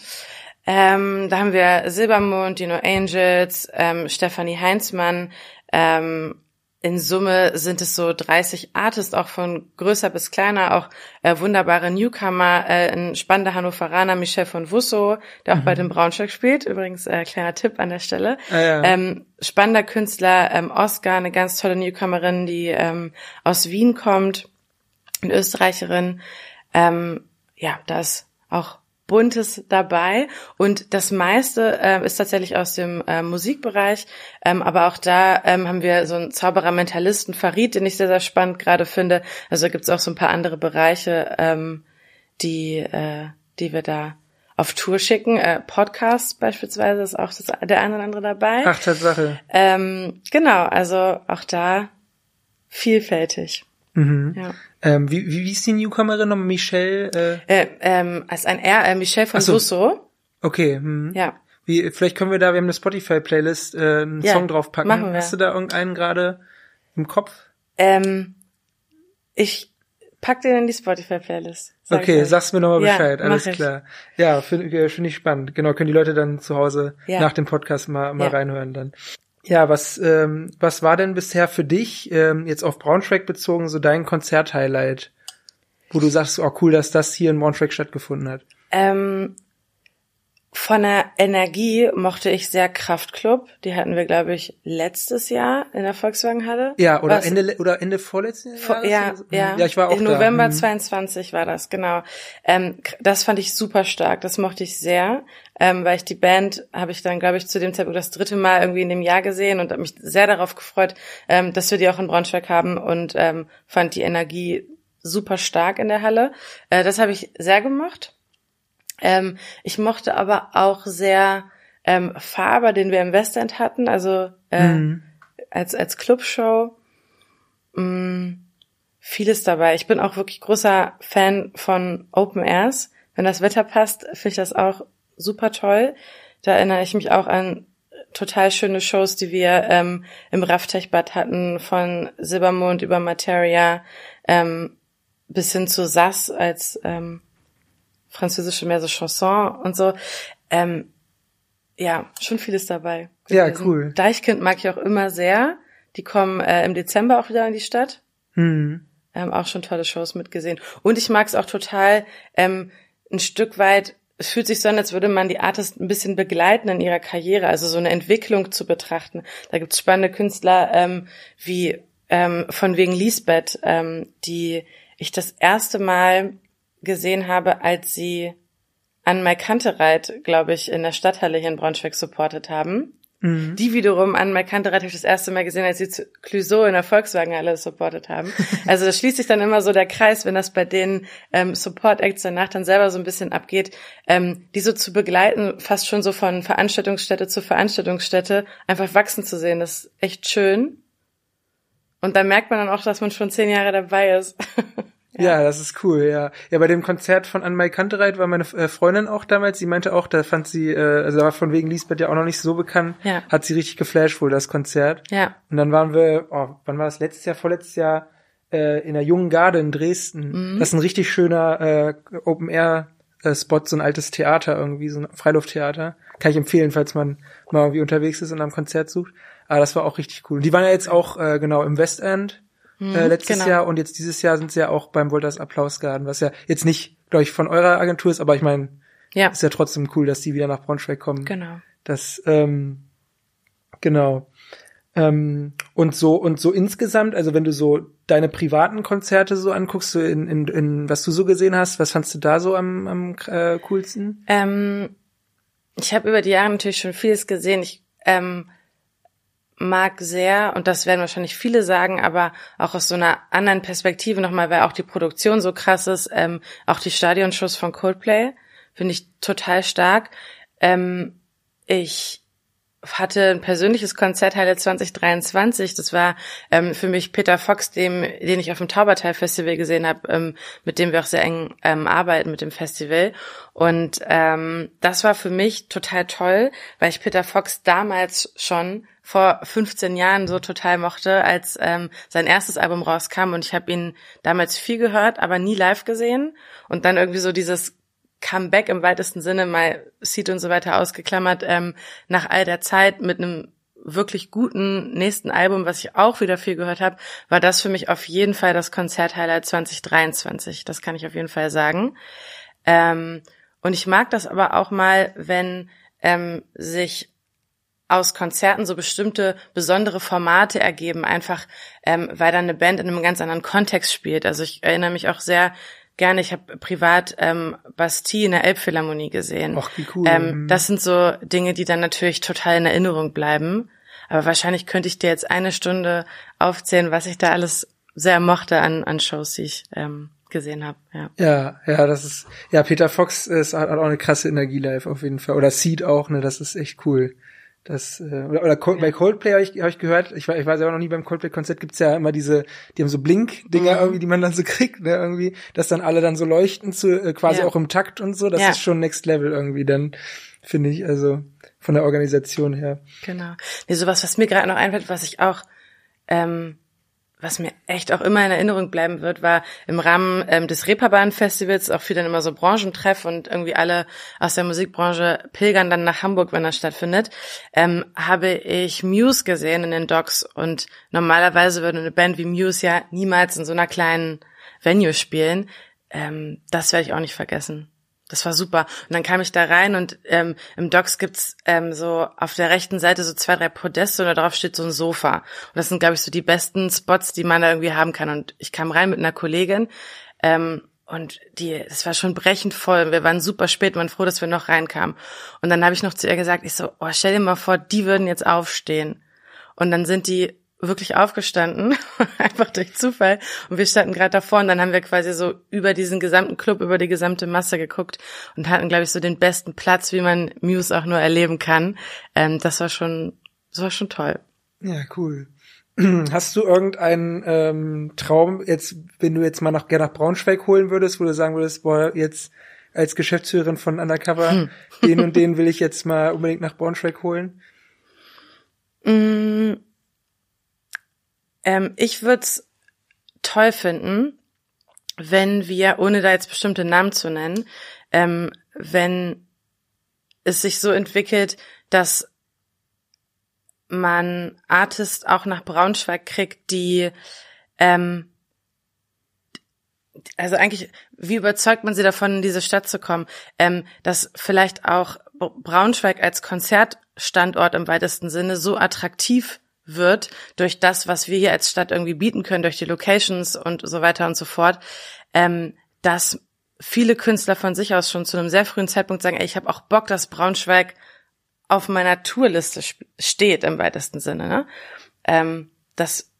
Ähm, da haben wir Silbermond, Dino Angels, ähm, Stefanie Heinzmann. Ähm, in Summe sind es so 30 Artists, auch von größer bis kleiner, auch äh, wunderbare Newcomer, äh, ein spannender Hannoveraner, Michel von Wusso, der auch bald in Braunschweig spielt. Übrigens, äh, kleiner Tipp an der Stelle. Ah, ja. ähm, spannender Künstler, ähm, Oscar, eine ganz tolle Newcomerin, die ähm, aus Wien kommt, eine Österreicherin. Ähm, ja, da ist auch Buntes dabei und das meiste äh, ist tatsächlich aus dem äh, Musikbereich, ähm, aber auch da ähm, haben wir so einen Zauberer-Mentalisten Farid, den ich sehr, sehr spannend gerade finde. Also da gibt's auch so ein paar andere Bereiche, ähm, die, äh, die wir da auf Tour schicken. Äh, Podcasts beispielsweise ist auch das, der eine oder andere dabei. Ach, Tatsache. Ähm, genau, also auch da vielfältig. Mhm. Ja. Ähm, wie, wie, wie ist die Newcomerin noch? Michelle? Äh, Äh, ähm, als ein R, äh, Michel von Ach so. Russo. okay. Hm. Ja. Wie, vielleicht können wir da, wir haben eine Spotify-Playlist, äh, einen Ja, Song draufpacken. machen wir. Hast du da irgendeinen gerade im Kopf? Ähm, ich pack den in die Spotify-Playlist. sag okay, sag's mir nochmal Ja, Bescheid, alles mach ich. klar. Ja, finde find ich spannend. Genau, können die Leute dann zu Hause Ja. nach dem Podcast mal, mal Ja. reinhören dann. Ja, was, ähm, was war denn bisher für dich, ähm, jetzt auf Braunschweig bezogen, so dein Konzert-Highlight? Wo du sagst, oh cool, dass das hier in Braunschweig stattgefunden hat. Ähm, von der Energie mochte ich sehr Kraftklub. Die hatten wir, glaube ich, letztes Jahr in der Volkswagenhalle. Ja, oder Was- Ende, oder Ende vorletzten Vor, Jahres? ja, so? ja. Ja, ich war auch Im da. November Hm. 22 war das, genau. Ähm, das fand ich super stark. Das mochte ich sehr, ähm, weil ich die Band habe ich dann, glaube ich, zu dem Zeitpunkt das dritte Mal irgendwie in dem Jahr gesehen und habe mich sehr darauf gefreut, ähm, dass wir die auch in Braunschweig haben und ähm, fand die Energie super stark in der Halle. Äh, das habe ich sehr gemocht. Ähm, ich mochte aber auch sehr ähm, Faber, den wir im Westend hatten, also äh, Mhm. als als Clubshow. Mm, vieles dabei. Ich bin auch wirklich großer Fan von Open Airs. Wenn das Wetter passt, finde ich das auch super toll. Da erinnere ich mich auch an total schöne Shows, die wir ähm, im Raftech-Bad hatten, von Silbermond über Materia ähm, bis hin zu Sass als ähm, französische mehr so Chanson und so. Ähm, ja, schon vieles dabei. Ja, gewesen. cool. Deichkind mag ich auch immer sehr. Die kommen äh, im Dezember auch wieder in die Stadt. Hm. Ähm, auch schon tolle Shows mitgesehen. Und ich mag es auch total ähm, ein Stück weit, es fühlt sich so an, als würde man die Artists ein bisschen begleiten in ihrer Karriere, also so eine Entwicklung zu betrachten. Da gibt's spannende Künstler ähm, wie ähm, von wegen Lisbeth, ähm, die ich das erste Mal gesehen habe, als sie an Mike Kantereit, glaube ich, in der Stadthalle hier in Braunschweig supportet haben. Mhm. Die wiederum an Mike Kantereit habe ich das erste Mal gesehen, als sie zu Clouseau in der Volkswagenhalle supportet haben. Also da schließt sich dann immer so der Kreis, wenn das bei den ähm, Support-Acts danach dann selber so ein bisschen abgeht, ähm, die so zu begleiten, fast schon so von Veranstaltungsstätte zu Veranstaltungsstätte, einfach wachsen zu sehen. Das ist echt schön. Und da merkt man dann auch, dass man schon zehn Jahre dabei ist. Ja. ja. das ist cool, ja. Ja, bei dem Konzert von Anne-Mai Kantereit war meine äh, Freundin auch damals, sie meinte auch, da fand sie, äh, also war von wegen Lisbeth ja auch noch nicht so bekannt, ja. hat sie richtig geflasht wohl, das Konzert. Ja. Und dann waren wir, oh, wann war das, letztes Jahr, vorletztes Jahr, äh, in der Jungen Garde in Dresden. Mhm. Das ist ein richtig schöner äh, Open-Air-Spot, äh, so ein altes Theater irgendwie, so ein Freilufttheater. Kann ich empfehlen, falls man mal irgendwie unterwegs ist und am Konzert sucht. Aber das war auch richtig cool. Die waren ja jetzt auch äh, genau im Westend mhm, äh, letztes genau. Jahr und jetzt dieses Jahr sind sie ja auch beim Wolters Applausgarden, was ja jetzt nicht, glaube ich, von eurer Agentur ist, aber ich meine, ja. ist ja trotzdem cool, dass die wieder nach Braunschweig kommen. Genau. Das, ähm, genau. Ähm, und so und so insgesamt, also wenn du so deine privaten Konzerte so anguckst, so in, in, in was du so gesehen hast, was fandst du da so am, am äh, coolsten? Ähm, ich habe über die Jahre natürlich schon vieles gesehen. Ich ähm, mag sehr, und das werden wahrscheinlich viele sagen, aber auch aus so einer anderen Perspektive nochmal, weil auch die Produktion so krass ist, ähm, auch die Stadionshows von Coldplay finde ich total stark. Ähm, ich hatte ein persönliches Konzert Highlight 2023. Das war ähm, für mich Peter Fox, dem, den ich auf dem Tauberteil Festival gesehen habe, ähm, mit dem wir auch sehr eng ähm, arbeiten mit dem Festival. Und ähm, das war für mich total toll, weil ich Peter Fox damals schon vor 15 Jahren so total mochte, als ähm, sein erstes Album rauskam. Und ich habe ihn damals viel gehört, aber nie live gesehen. Und dann irgendwie so dieses Comeback im weitesten Sinne, mal Seed und so weiter ausgeklammert, ähm, nach all der Zeit mit einem wirklich guten nächsten Album, was ich auch wieder viel gehört habe, war das für mich auf jeden Fall das Konzert-Highlight 2023. Das kann ich auf jeden Fall sagen. Ähm, und ich mag das aber auch mal, wenn ähm, sich aus Konzerten so bestimmte besondere Formate ergeben, einfach ähm, weil dann eine Band in einem ganz anderen Kontext spielt. Also ich erinnere mich auch sehr gerne. Ich habe privat ähm, Bastille in der Elbphilharmonie gesehen. Ach, wie cool. Ähm, mhm. das sind so Dinge, die dann natürlich total in Erinnerung bleiben. Aber wahrscheinlich könnte ich dir jetzt eine Stunde aufzählen, was ich da alles sehr mochte an, an Shows, die ich ähm, gesehen habe. Ja. ja, ja, das ist ja Peter Fox ist, hat auch eine krasse Energie live auf jeden Fall oder Seed auch, ne, das ist echt cool. Das, äh, oder, oder Cold, ja. bei Coldplay habe ich, hab ich gehört, ich war, ich war selber noch nie beim Coldplay-Konzert, gibt's ja immer diese, die haben so Blink-Dinger mhm. irgendwie, die man dann so kriegt, ne, irgendwie, dass dann alle dann so leuchten zu, äh, quasi ja. auch im Takt und so, das ja. ist schon Next Level irgendwie dann, finde ich, also von der Organisation her. Genau. Nee, sowas, was mir gerade noch einfällt, was ich auch ähm, was mir echt auch immer in Erinnerung bleiben wird, war im Rahmen ähm, des Reeperbahn-Festivals auch viel dann immer so Branchentreff und irgendwie alle aus der Musikbranche pilgern dann nach Hamburg, wenn das stattfindet, ähm, habe ich Muse gesehen in den Docs und normalerweise würde eine Band wie Muse ja niemals in so einer kleinen Venue spielen. Ähm, das werde ich auch nicht vergessen. Das war super. Und dann kam ich da rein und ähm, im Docks gibt's ähm, so auf der rechten Seite so zwei, drei Podeste und da drauf steht so ein Sofa. Und das sind, glaube ich, so die besten Spots, die man da irgendwie haben kann. Und ich kam rein mit einer Kollegin ähm, und die, das war schon brechend voll. Wir waren super spät, waren froh, dass wir noch reinkamen. Und dann habe ich noch zu ihr gesagt, ich so, oh, stell dir mal vor, die würden jetzt aufstehen. Und dann sind die wirklich aufgestanden, einfach durch Zufall. Und wir standen gerade davor und dann haben wir quasi so über diesen gesamten Club, über die gesamte Masse geguckt und hatten, glaube ich, so den besten Platz, wie man Muse auch nur erleben kann. Ähm, das war schon, das war schon toll. Ja, cool. Hast du irgendeinen ähm, Traum, jetzt, wenn du jetzt mal nach, gerne nach Braunschweig holen würdest, wo du sagen würdest, boah, jetzt als Geschäftsführerin von Undercover, hm. den und den will ich jetzt mal unbedingt nach Braunschweig holen? Mm ähm, ich würde es toll finden, wenn wir, ohne da jetzt bestimmte Namen zu nennen, ähm, wenn es sich so entwickelt, dass man Artist auch nach Braunschweig kriegt, die ähm, also eigentlich, wie überzeugt man sie davon, in diese Stadt zu kommen, ähm, dass vielleicht auch Braunschweig als Konzertstandort im weitesten Sinne so attraktiv wird durch das, was wir hier als Stadt irgendwie bieten können, durch die Locations und so weiter und so fort, ähm, dass viele Künstler von sich aus schon zu einem sehr frühen Zeitpunkt sagen, ey, ich habe auch Bock, dass Braunschweig auf meiner Tourliste steht im weitesten Sinne. Ne? Ähm, das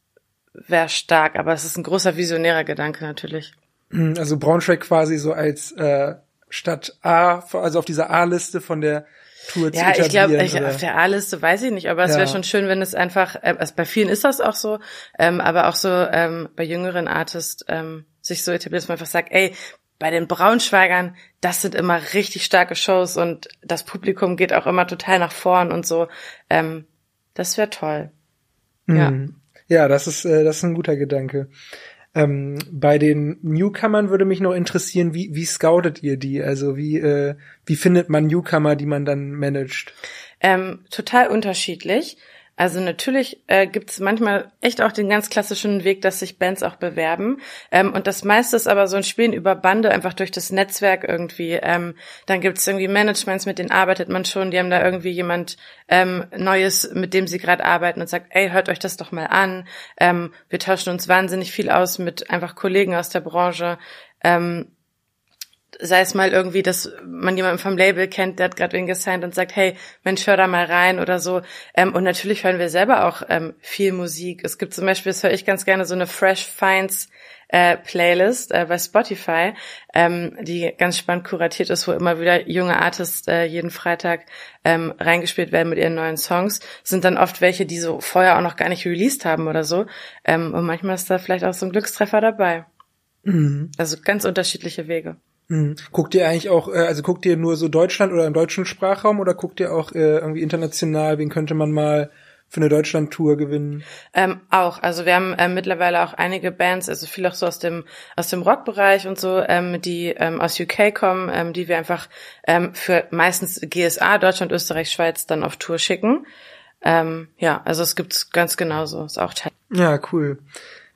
wäre stark, aber es ist ein großer visionärer Gedanke natürlich. Hm, also Braunschweig quasi so als äh, Stadt A, also auf dieser A-Liste von der Tour ja, zu etablieren. Ja, ich glaube, auf der A-Liste weiß ich nicht, aber es ja. wäre schon schön, wenn es einfach, äh, also bei vielen ist das auch so, ähm, aber auch so ähm, bei jüngeren Artists ähm, sich so etabliert, dass man einfach sagt, ey, bei den Braunschweigern, das sind immer richtig starke Shows und das Publikum geht auch immer total nach vorn und so. Ähm, das wäre toll. Mhm. Ja. Ja, das ist, äh, das ist ein guter Gedanke. Ähm, bei den Newcomern würde mich noch interessieren, wie, wie scoutet ihr die? Also wie, äh, wie findet man Newcomer, die man dann managt? Ähm, total unterschiedlich. Also natürlich äh, gibt es manchmal echt auch den ganz klassischen Weg, dass sich Bands auch bewerben. Ähm, und das meiste ist aber so ein Spielen über Bande, einfach durch das Netzwerk irgendwie. Ähm, dann gibt es irgendwie Managements, mit denen arbeitet man schon. Die haben da irgendwie jemand ähm, Neues, mit dem sie gerade arbeiten und sagt, ey, hört euch das doch mal an. Ähm, wir tauschen uns wahnsinnig viel aus mit einfach Kollegen aus der Branche. Ähm, sei es mal irgendwie, dass man jemanden vom Label kennt, der hat gerade wen gesigned und sagt, hey, Mensch, hör da mal rein oder so. Ähm, und natürlich hören wir selber auch ähm, viel Musik. Es gibt zum Beispiel, das höre ich ganz gerne, so eine Fresh Finds äh, Playlist äh, bei Spotify, ähm, die ganz spannend kuratiert ist, wo immer wieder junge Artists äh, jeden Freitag ähm, reingespielt werden mit ihren neuen Songs. Das sind dann oft welche, die so vorher auch noch gar nicht released haben oder so. Ähm, und manchmal ist da vielleicht auch so ein Glückstreffer dabei. Mhm. Also ganz unterschiedliche Wege. Mhm. Guckt ihr eigentlich auch, äh, also guckt ihr nur so Deutschland oder im deutschen Sprachraum oder guckt ihr auch äh, irgendwie international, wen könnte man mal für eine Deutschland-Tour gewinnen? Ähm, auch, also wir haben äh, mittlerweile auch einige Bands, also viel auch so aus dem aus dem Rockbereich und so, ähm, die ähm, aus UK kommen, ähm, die wir einfach ähm, für meistens GSA Deutschland, Österreich, Schweiz dann auf Tour schicken. Ähm, ja, also es gibt's ganz genauso, ist auch Teil. Ja, cool.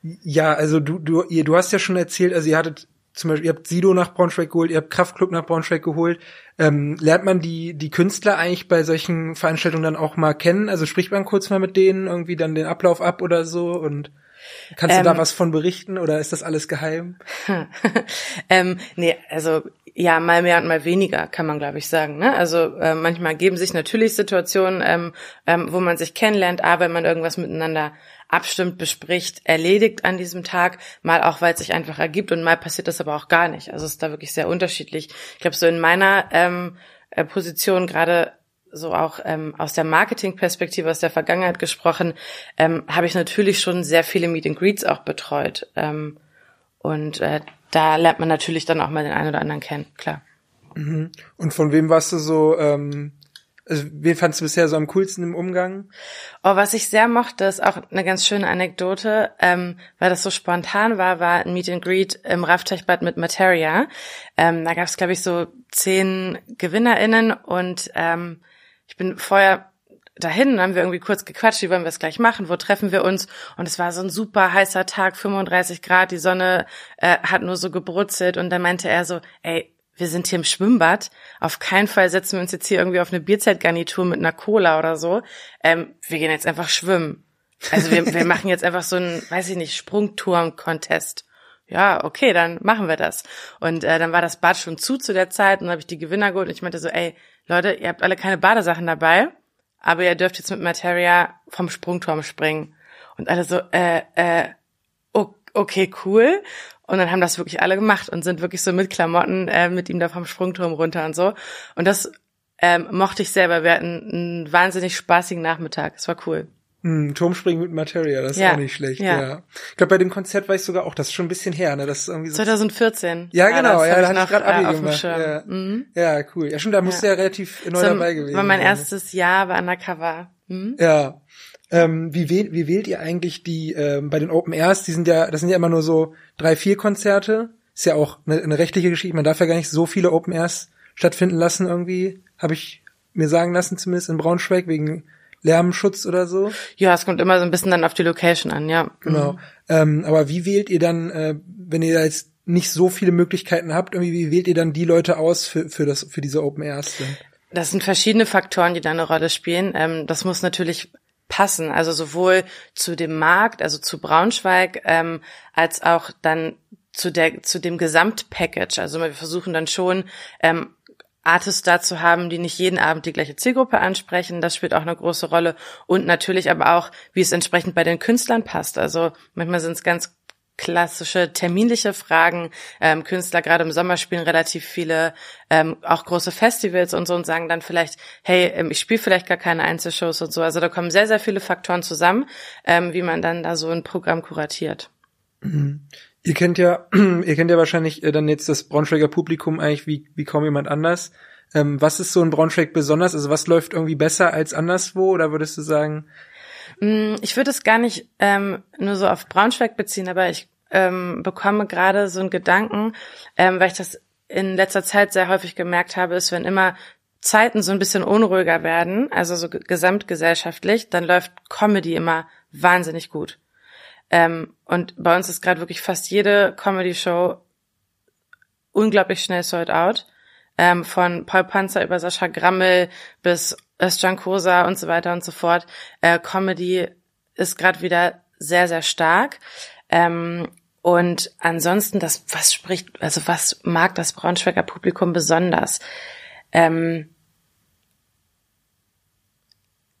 Ja, also du du ihr, du hast ja schon erzählt, also ihr hattet zum Beispiel, ihr habt Sido nach Braunschweig geholt, ihr habt Kraftklub nach Braunschweig geholt. Ähm, lernt man die, die Künstler eigentlich bei solchen Veranstaltungen dann auch mal kennen? Also spricht man kurz mal mit denen, irgendwie dann den Ablauf ab oder so und kannst du da ähm. was von berichten oder ist das alles geheim? ähm, nee, also ja, mal mehr und mal weniger, kann man, glaube ich, sagen. Ne? Also äh, manchmal geben sich natürlich Situationen, ähm, ähm, wo man sich kennenlernt, aber wenn man irgendwas miteinander abstimmt, bespricht, erledigt an diesem Tag, mal auch, weil es sich einfach ergibt und mal passiert das aber auch gar nicht. Also es ist da wirklich sehr unterschiedlich. Ich glaube, so in meiner ähm, äh, Position gerade so auch ähm, aus der Marketingperspektive, aus der Vergangenheit gesprochen, ähm, habe ich natürlich schon sehr viele Meet and Greets auch betreut. Ähm, und äh, da lernt man natürlich dann auch mal den einen oder anderen kennen, klar. Mhm. Und von wem warst du so, ähm, also wen fandst du bisher so am coolsten im Umgang? Oh, was ich sehr mochte, ist auch eine ganz schöne Anekdote, ähm, weil das so spontan war, war ein Meet and Greet im Raftechbad mit Materia. Ähm, da gab es, glaube ich, so zehn GewinnerInnen und ähm, ich bin vorher dahin, haben wir irgendwie kurz gequatscht, wie wollen wir es gleich machen, wo treffen wir uns? Und es war so ein super heißer Tag, 35 Grad, die Sonne äh, hat nur so gebrutzelt und dann meinte er so, ey, wir sind hier im Schwimmbad, auf keinen Fall setzen wir uns jetzt hier irgendwie auf eine Bierzeitgarnitur mit einer Cola oder so. Ähm, wir gehen jetzt einfach schwimmen. Also wir, wir machen jetzt einfach so einen, weiß ich nicht, Sprungturm-Contest. Ja, okay, dann machen wir das. Und äh, dann war das Bad schon zu zu der Zeit und dann habe ich die Gewinner geholt und ich meinte so, ey, Leute, ihr habt alle keine Badesachen dabei aber ihr dürft jetzt mit Materia vom Sprungturm springen. Und alle so, äh, äh, okay, cool. Und dann haben das wirklich alle gemacht und sind wirklich so mit Klamotten äh, mit ihm da vom Sprungturm runter und so. Und das ähm, mochte ich selber. Wir hatten einen wahnsinnig spaßigen Nachmittag. Es war cool. Hm, Turmspringen mit Materia, das ist ja, auch nicht schlecht, ja. ja. Ich glaube, bei dem Konzert war ich sogar auch, das ist schon ein bisschen her, ne? Das ist irgendwie so 2014. Ja, genau, ja, da hatte ich gerade Abi äh, gemacht. Ja. Mhm. ja, cool. Ja, schon, da musste ja, ja relativ neu so, dabei gewesen War mein sein. erstes Jahr bei Undercover. Mhm. Ja. Ähm, wie, wählt, wie wählt ihr eigentlich die ähm, bei den Open Airs? Die sind ja, das sind ja immer nur so drei, vier Konzerte. Ist ja auch eine, eine rechtliche Geschichte. Man darf ja gar nicht so viele Open Airs stattfinden lassen irgendwie. Habe ich mir sagen lassen, zumindest in Braunschweig wegen Lärmschutz oder so? Ja, es kommt immer so ein bisschen dann auf die Location an, ja. Genau. Mhm. Ähm, aber wie wählt ihr dann, äh, wenn ihr da jetzt nicht so viele Möglichkeiten habt, irgendwie, wie wählt ihr dann die Leute aus für, für, das, für diese Open Airs? Das sind verschiedene Faktoren, die da eine Rolle spielen. Ähm, das muss natürlich passen, also sowohl zu dem Markt, also zu Braunschweig, ähm, als auch dann zu der zu dem Gesamtpackage. Also wir versuchen dann schon ähm, Artists da zu haben, die nicht jeden Abend die gleiche Zielgruppe ansprechen. Das spielt auch eine große Rolle. Und natürlich aber auch, wie es entsprechend bei den Künstlern passt. Also manchmal sind es ganz klassische terminliche Fragen. Ähm, Künstler gerade im Sommer spielen relativ viele, ähm, auch große Festivals und so und sagen dann vielleicht, hey, ähm, ich spiele vielleicht gar keine Einzelshows und so. Also da kommen sehr, sehr viele Faktoren zusammen, ähm, wie man dann da so ein Programm kuratiert. Mhm. Ihr kennt ja, ihr kennt ja wahrscheinlich äh, dann jetzt das Braunschweiger Publikum eigentlich wie, wie kaum jemand anders. Ähm, was ist so in Braunschweig besonders? Also was läuft irgendwie besser als anderswo? Oder würdest du sagen, ich würde es gar nicht ähm, nur so auf Braunschweig beziehen, aber ich ähm, bekomme gerade so einen Gedanken, ähm, weil ich das in letzter Zeit sehr häufig gemerkt habe, ist, wenn immer Zeiten so ein bisschen unruhiger werden, also so gesamtgesellschaftlich, dann läuft Comedy immer wahnsinnig gut. Ähm, und bei uns ist gerade wirklich fast jede Comedy-Show unglaublich schnell sold out. Ähm, von Paul Panzer über Sascha Grammel bis Özcan Kosa und so weiter und so fort. Äh, Comedy ist gerade wieder sehr, sehr stark. Ähm, und ansonsten, das, was spricht, also was mag das Braunschweiger Publikum besonders? Ähm,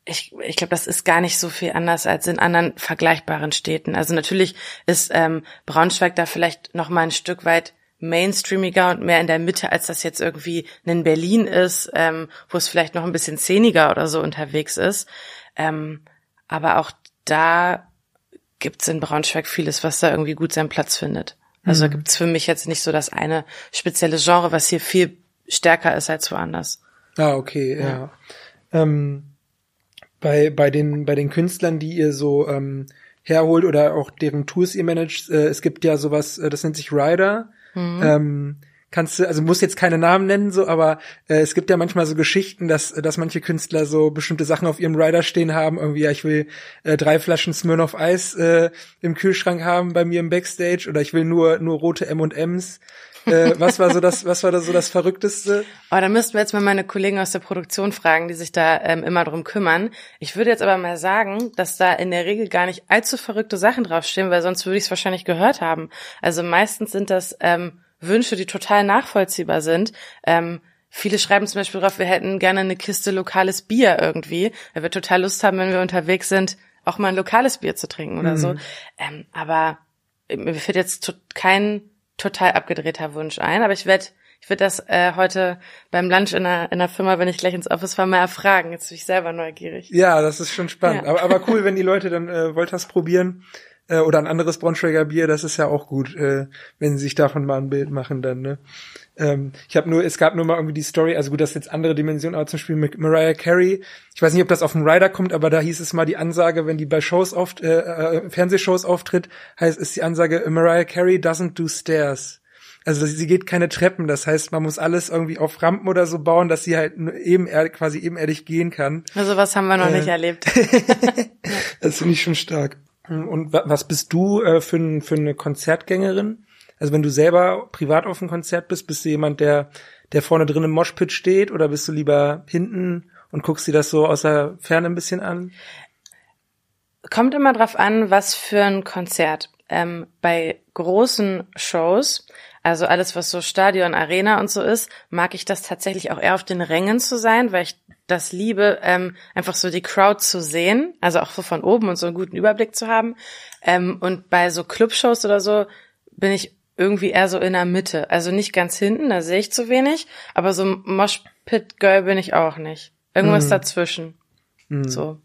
ich, ich glaube, das ist gar nicht so viel anders als in anderen vergleichbaren Städten. Also natürlich ist ähm, Braunschweig da vielleicht noch mal ein Stück weit mainstreamiger und mehr in der Mitte, als das jetzt irgendwie in Berlin ist, ähm, wo es vielleicht noch ein bisschen szeniger oder so unterwegs ist. Ähm, aber auch da gibt's in Braunschweig vieles, was da irgendwie gut seinen Platz findet. Also mhm. gibt's für mich jetzt nicht so das eine spezielle Genre, was hier viel stärker ist als woanders. Ah, okay, ja. ja. Ähm, bei, bei, den, bei den Künstlern, die ihr so ähm, herholt oder auch deren Tools ihr managt, äh, es gibt ja sowas, äh, das nennt sich Rider. Mhm. Ähm, kannst du, also muss jetzt keine Namen nennen, so, aber äh, es gibt ja manchmal so Geschichten, dass, dass manche Künstler so bestimmte Sachen auf ihrem Rider stehen haben, irgendwie, ja, ich will äh, drei Flaschen Smirnoff Eis äh, im Kühlschrank haben bei mir im Backstage oder ich will nur, nur rote M&Ms. Äh, was war so das, was war da so das Verrückteste? Oh, da müssten wir jetzt mal meine Kollegen aus der Produktion fragen, die sich da ähm, immer drum kümmern. Ich würde jetzt aber mal sagen, dass da in der Regel gar nicht allzu verrückte Sachen draufstehen, weil sonst würde ich es wahrscheinlich gehört haben. Also meistens sind das ähm, Wünsche, die total nachvollziehbar sind. Ähm, viele schreiben zum Beispiel drauf, wir hätten gerne eine Kiste lokales Bier irgendwie, weil wir total Lust haben, wenn wir unterwegs sind, auch mal ein lokales Bier zu trinken oder mhm. so. Ähm, aber mir fällt jetzt kein total abgedrehter Wunsch ein, aber ich werde ich werde das äh, heute beim Lunch in der, in der Firma, wenn ich gleich ins Office fahre, mal erfragen. Jetzt bin ich selber neugierig. Ja, das ist schon spannend. Ja. Aber, aber cool, wenn die Leute dann äh, Wolters probieren äh, oder ein anderes Braunschweiger Bier, das ist ja auch gut, äh, wenn sie sich davon mal ein Bild machen dann, ne? Ähm, ich habe nur, es gab nur mal irgendwie die Story, also gut, das ist jetzt andere Dimension, aber zum Beispiel mit Mariah Carey, ich weiß nicht, ob das auf dem Rider kommt, aber da hieß es mal die Ansage, wenn die bei Shows oft, äh, äh, Fernsehshows auftritt, heißt ist die Ansage, Mariah Carey doesn't do stairs. Also sie geht keine Treppen, das heißt, man muss alles irgendwie auf Rampen oder so bauen, dass sie halt eben quasi ebenerdig gehen kann. Also was haben wir noch äh, nicht erlebt. das finde ich schon stark. Und was bist du äh, für, für eine Konzertgängerin? Also wenn du selber privat auf einem Konzert bist, bist du jemand, der, der vorne drin im Moshpit steht oder bist du lieber hinten und guckst dir das so aus der Ferne ein bisschen an? Kommt immer drauf an, was für ein Konzert. Ähm, bei großen Shows also alles, was so Stadion, Arena und so ist, mag ich das tatsächlich auch eher auf den Rängen zu sein, weil ich das liebe, ähm, einfach so die Crowd zu sehen, also auch so von oben und so einen guten Überblick zu haben. Ähm, und bei so Clubshows oder so bin ich irgendwie eher so in der Mitte. Also nicht ganz hinten, da sehe ich zu wenig, aber so Moshpit-Girl bin ich auch nicht. Irgendwas mm. dazwischen. Mm. So.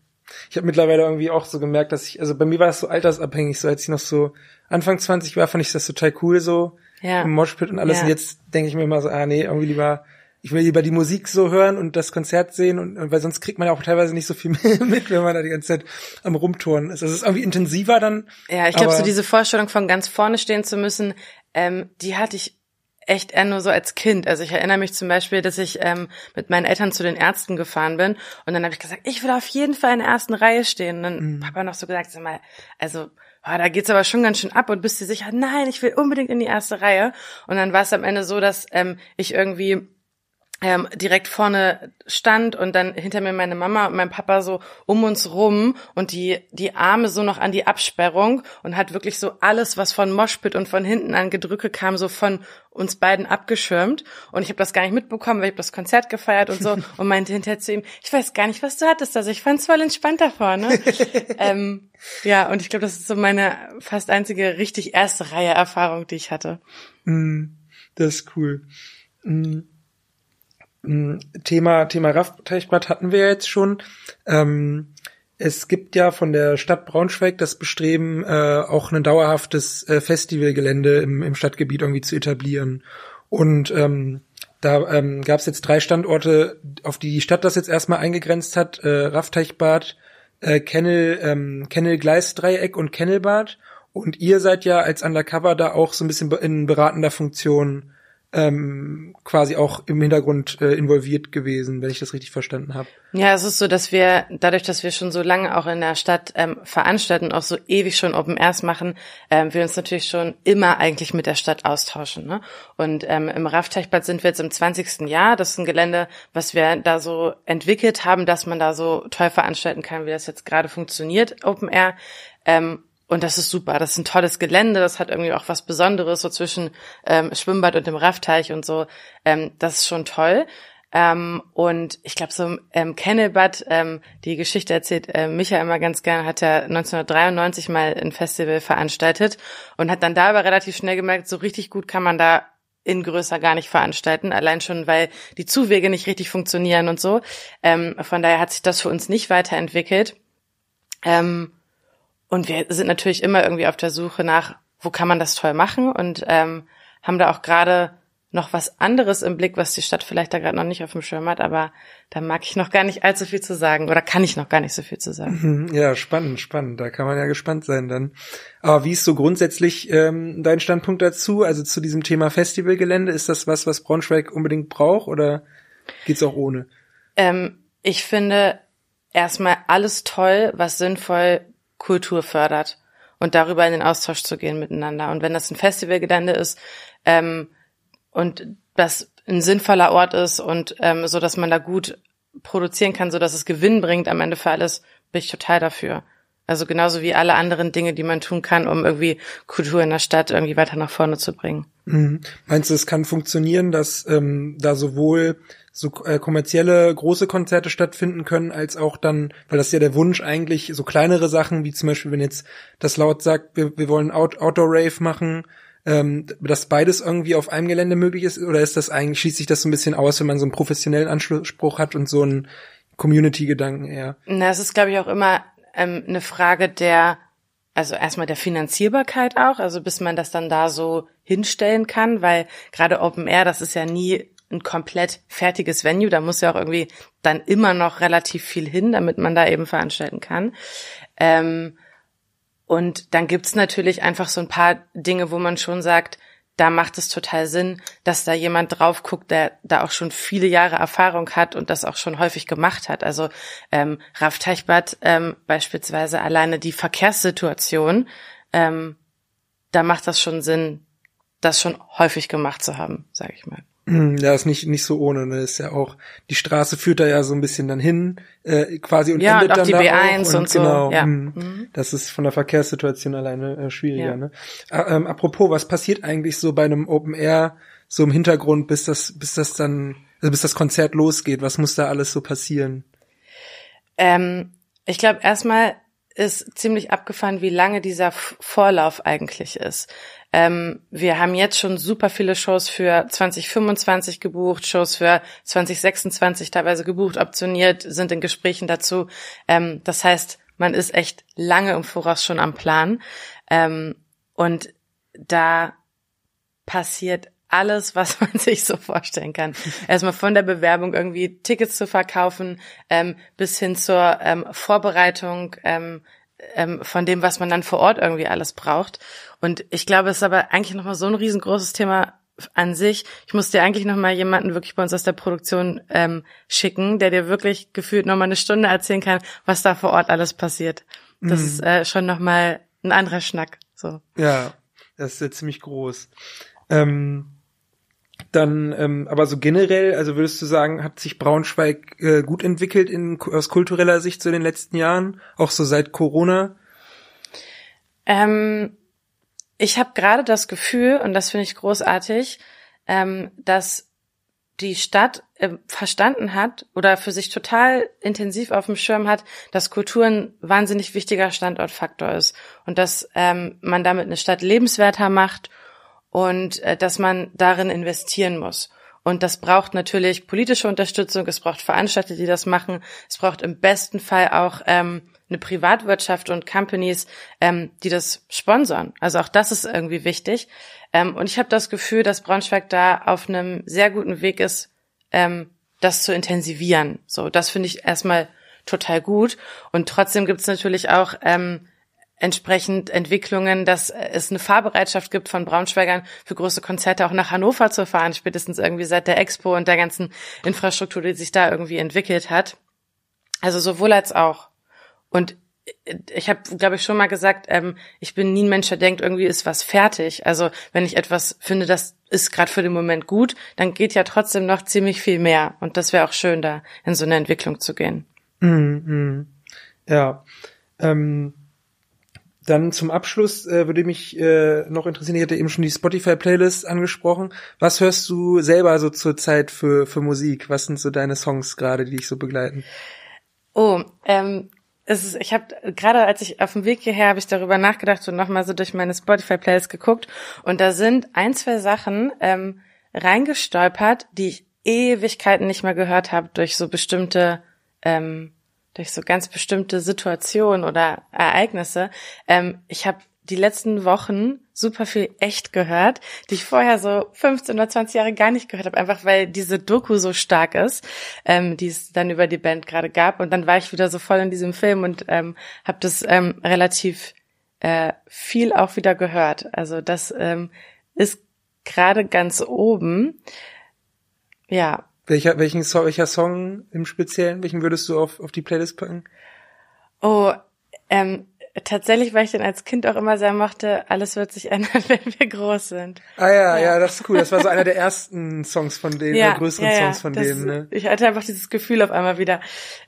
Ich habe mittlerweile irgendwie auch so gemerkt, dass ich, also bei mir war es so altersabhängig, so als ich noch so Anfang 20 war, fand ich das total cool so ja. im Moshpit und alles. Ja. Und jetzt denke ich mir immer so, ah nee, irgendwie lieber, ich will lieber die Musik so hören und das Konzert sehen und, und weil sonst kriegt man ja auch teilweise nicht so viel mit, wenn man da die ganze Zeit am Rumtouren ist. Also es ist irgendwie intensiver dann. Ja, ich glaube, so diese Vorstellung von ganz vorne stehen zu müssen, ähm, die hatte ich echt eher nur so als Kind. Also ich erinnere mich zum Beispiel, dass ich ähm, mit meinen Eltern zu den Ärzten gefahren bin und dann habe ich gesagt, ich will auf jeden Fall in der ersten Reihe stehen. Und dann mhm. Papa noch so gesagt, sag mal, also oh, da geht's aber schon ganz schön ab und bist dir sicher, nein, ich will unbedingt in die erste Reihe. Und dann war es am Ende so, dass ähm, ich irgendwie ähm, direkt vorne stand und dann hinter mir meine Mama und mein Papa so um uns rum und die die Arme so noch an die Absperrung und hat wirklich so alles, was von Moshpit und von hinten an Gedrücke kam, so von uns beiden abgeschirmt und ich habe das gar nicht mitbekommen, weil ich hab das Konzert gefeiert und so und meinte hinterher zu ihm, ich weiß gar nicht, was du hattest, also ich fand's voll entspannt da vorne. ähm, ja, und ich glaube, das ist so meine fast einzige richtig erste Reihe Erfahrung, die ich hatte. Mm, das ist cool. Mm. Mm, Thema, Thema Raffteichbad hatten wir jetzt schon. Ähm, es gibt ja von der Stadt Braunschweig das Bestreben, äh, auch ein dauerhaftes äh, Festivalgelände im, im Stadtgebiet irgendwie zu etablieren. Und ähm, da ähm, gab es jetzt drei Standorte, auf die die Stadt das jetzt erstmal eingegrenzt hat. Äh, Raffteichbad, äh, Kennel, ähm, Kennel-Gleisdreieck und Kennelbad. Und ihr seid ja als Undercover da auch so ein bisschen in beratender Funktion ähm, quasi auch im Hintergrund äh, involviert gewesen, wenn ich das richtig verstanden habe. Ja, es ist so, dass wir, dadurch, dass wir schon so lange auch in der Stadt ähm, veranstalten, auch so ewig schon Open Airs machen, ähm, wir uns natürlich schon immer eigentlich mit der Stadt austauschen. Ne? Und ähm, im Raffteichbad sind wir jetzt im 20. Jahr. Das ist ein Gelände, was wir da so entwickelt haben, dass man da so toll veranstalten kann, wie das jetzt gerade funktioniert, Open Air. Ähm, und das ist super. Das ist ein tolles Gelände. Das hat irgendwie auch was Besonderes so zwischen ähm, Schwimmbad und dem Raffteich und so. Ähm, das ist schon toll. Ähm, und ich glaube, so ähm, Kennelbad, ähm, die Geschichte erzählt äh, Micha immer ganz gern, hat er 1993 mal ein Festival veranstaltet und hat dann da aber relativ schnell gemerkt, so richtig gut kann man da in größer gar nicht veranstalten, allein schon, weil die Zuwege nicht richtig funktionieren und so. Ähm, von daher hat sich das für uns nicht weiterentwickelt. Ähm, und wir sind natürlich immer irgendwie auf der Suche nach, wo kann man das toll machen und ähm, haben da auch gerade noch was anderes im Blick, was die Stadt vielleicht da gerade noch nicht auf dem Schirm hat, aber da mag ich noch gar nicht allzu viel zu sagen oder kann ich noch gar nicht so viel zu sagen. Mhm, ja, spannend, spannend. Da kann man ja gespannt sein dann. Aber wie ist so grundsätzlich ähm, dein Standpunkt dazu? Also zu diesem Thema Festivalgelände, ist das was, was Braunschweig unbedingt braucht oder geht's auch ohne? Ähm, ich finde erstmal alles toll, was sinnvoll Kultur fördert und darüber in den Austausch zu gehen miteinander. Und wenn das ein Festivalgelände ist ähm, und das ein sinnvoller Ort ist und ähm, so, dass man da gut produzieren kann, so dass es Gewinn bringt am Ende für alles, bin ich total dafür. Also genauso wie alle anderen Dinge, die man tun kann, um irgendwie Kultur in der Stadt irgendwie weiter nach vorne zu bringen. Mhm. Meinst du, es kann funktionieren, dass ähm, da sowohl so äh, kommerzielle große Konzerte stattfinden können, als auch dann, weil das ist ja der Wunsch eigentlich, so kleinere Sachen, wie zum Beispiel, wenn jetzt das laut sagt, wir, wir wollen Out Outdoor-Rave machen, ähm, dass beides irgendwie auf einem Gelände möglich ist, oder ist das eigentlich, schließt sich das so ein bisschen aus, wenn man so einen professionellen Anspruch hat und so einen Community-Gedanken eher? Na, es ist, glaube ich, auch immer ähm, eine Frage der also erstmal der Finanzierbarkeit auch, also bis man das dann da so hinstellen kann, weil gerade Open Air, das ist ja nie ein komplett fertiges Venue. Da muss ja auch irgendwie dann immer noch relativ viel hin, damit man da eben veranstalten kann. Ähm, und dann gibt's natürlich einfach so ein paar Dinge, wo man schon sagt, da macht es total Sinn, dass da jemand drauf guckt, der da auch schon viele Jahre Erfahrung hat und das auch schon häufig gemacht hat. Also ähm, Raff Teichbad ähm, beispielsweise alleine die Verkehrssituation, ähm, da macht das schon Sinn, das schon häufig gemacht zu haben, sage ich mal. Hm, ja, ist nicht nicht so ohne, ne? Ist ja auch die Straße führt da ja so ein bisschen dann hin, äh, quasi und ja, endet und auch dann die da B1 auch. Und, und so. Genau, ja. mh, mhm. das ist von der Verkehrssituation alleine äh, schwieriger. Ja. Ne? Äh, ähm, apropos, was passiert eigentlich so bei einem Open Air so im Hintergrund, bis das bis das dann also bis das Konzert losgeht? Was muss da alles so passieren? Ähm, ich glaube, erstmal ist ziemlich abgefahren, wie lange dieser Vorlauf eigentlich ist. Ähm, wir haben jetzt schon super viele Shows für 2025 gebucht, Shows für 2026 teilweise gebucht, optioniert, sind in Gesprächen dazu. Ähm, das heißt, man ist echt lange im Voraus schon am Plan. Ähm, und da passiert alles, was man sich so vorstellen kann. Erstmal von der Bewerbung irgendwie Tickets zu verkaufen, ähm, bis hin zur ähm, Vorbereitung ähm, ähm, von dem, was man dann vor Ort irgendwie alles braucht. Und ich glaube, es ist aber eigentlich nochmal so ein riesengroßes Thema an sich. Ich muss dir eigentlich nochmal jemanden wirklich bei uns aus der Produktion ähm, schicken, der dir wirklich gefühlt nochmal eine Stunde erzählen kann, was da vor Ort alles passiert. Das mhm. ist äh, schon nochmal ein anderer Schnack. So. Ja, das ist ja ziemlich groß. Ähm dann, ähm, aber so generell, also würdest du sagen, hat sich Braunschweig äh, gut entwickelt in, aus kultureller Sicht so in den letzten Jahren, auch so seit Corona? Ähm, ich habe gerade das Gefühl, und das finde ich großartig, ähm, dass die Stadt äh, verstanden hat oder für sich total intensiv auf dem Schirm hat, dass Kultur ein wahnsinnig wichtiger Standortfaktor ist und dass ähm, man damit eine Stadt lebenswerter macht und äh, dass man darin investieren muss. Und das braucht natürlich politische Unterstützung, es braucht Veranstalter, die das machen, es braucht im besten Fall auch ähm, eine Privatwirtschaft und Companies, ähm, die das sponsern. Also auch das ist irgendwie wichtig. Ähm, und ich habe das Gefühl, dass Braunschweig da auf einem sehr guten Weg ist, ähm, das zu intensivieren. So, das finde ich erstmal total gut. Und trotzdem gibt es natürlich auch ähm, entsprechend Entwicklungen, dass es eine Fahrbereitschaft gibt von Braunschweigern für große Konzerte auch nach Hannover zu fahren, spätestens irgendwie seit der Expo und der ganzen Infrastruktur, die sich da irgendwie entwickelt hat. Also sowohl als auch. Und ich habe, glaube ich, schon mal gesagt, ähm, ich bin nie ein Mensch, der denkt, irgendwie ist was fertig. Also wenn ich etwas finde, das ist gerade für den Moment gut, dann geht ja trotzdem noch ziemlich viel mehr. Und das wäre auch schön, da in so eine Entwicklung zu gehen. Mm. Ja. Ähm, dann zum Abschluss äh, würde mich äh, noch interessieren, ich hatte eben schon die Spotify-Playlist angesprochen. Was hörst du selber so zur Zeit für, für Musik? Was sind so deine Songs gerade, die dich so begleiten? Oh, ähm, es ist, ich habe gerade als ich auf dem Weg hierher habe ich darüber nachgedacht und nochmal so durch meine Spotify-Playlist geguckt und da sind ein, zwei Sachen ähm, reingestolpert, die ich Ewigkeiten nicht mehr gehört habe durch so bestimmte ähm, durch so ganz bestimmte Situationen oder Ereignisse. Ähm, ich habe die letzten Wochen super viel echt gehört, die ich vorher so 15 oder 20 Jahre gar nicht gehört habe, einfach weil diese Doku so stark ist, ähm, die es dann über die Band gerade gab. Und dann war ich wieder so voll in diesem Film und ähm, habe das ähm, relativ äh, viel auch wieder gehört. Also das ähm, ist gerade ganz oben. Ja. Welcher, welchen, welcher Song im Speziellen, welchen würdest du auf, auf die Playlist packen? Oh, ähm, tatsächlich, weil ich den als Kind auch immer sehr mochte, alles wird sich ändern, wenn wir groß sind. Ah ja, ja, ja, das ist cool. Das war so einer der ersten Songs von denen, ja, der größeren ja, Songs von denen. Ne? Ich hatte einfach dieses Gefühl auf einmal wieder.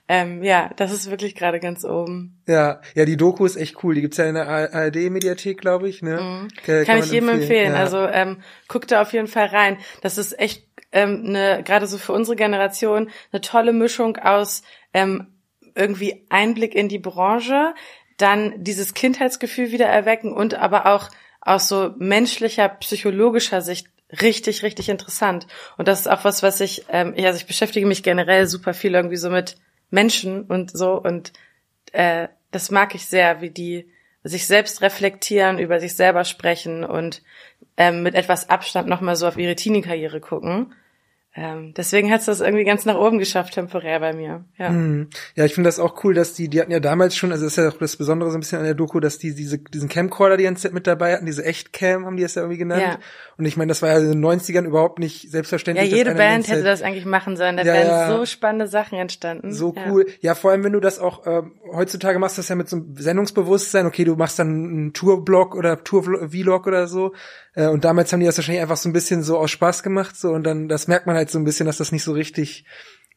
Ähm, ja, das ist wirklich gerade ganz oben. Ja, ja, die Doku ist echt cool. Die gibt's ja in der ARD-Mediathek, glaube ich. Ne? Mhm. Kann, kann, ich jedem empfehlen. empfehlen. Also ähm, guck da auf jeden Fall rein. Das ist echt ähm, eine, gerade so für unsere Generation, eine tolle Mischung aus ähm, irgendwie Einblick in die Branche, dann dieses Kindheitsgefühl wieder erwecken und aber auch aus so menschlicher, psychologischer Sicht richtig, richtig interessant. Und das ist auch was, was ich, ähm, also ich beschäftige mich generell super viel irgendwie so mit Menschen und so und äh, das mag ich sehr, wie die sich selbst reflektieren, über sich selber sprechen und ähm, mit etwas Abstand nochmal so auf ihre Teenie-Karriere gucken. Ähm, deswegen hat es das irgendwie ganz nach oben geschafft, temporär bei mir. Ja, hm. ja ich finde das auch cool, dass die, die hatten ja damals schon, also das ist ja auch das Besondere so ein bisschen an der Doku, dass die diese, diesen Camcorder die ganze Zeit mit dabei hatten, diese Echtcam haben die es ja irgendwie genannt. Ja. Und ich meine, das war ja in den 90ern überhaupt nicht selbstverständlich. Ja, jede Band hätte das eigentlich machen sollen. Da ja, wären ja. so spannende Sachen entstanden. So cool. Ja. vor allem, wenn du das auch, äh, heutzutage machst du das ja mit so einem Sendungsbewusstsein, okay, du machst dann einen Tourblog oder Tour-Vlog oder so. Äh, und damals haben die das wahrscheinlich einfach so ein bisschen so aus Spaß gemacht, so, und dann, das merkt man halt so ein bisschen, dass das nicht so richtig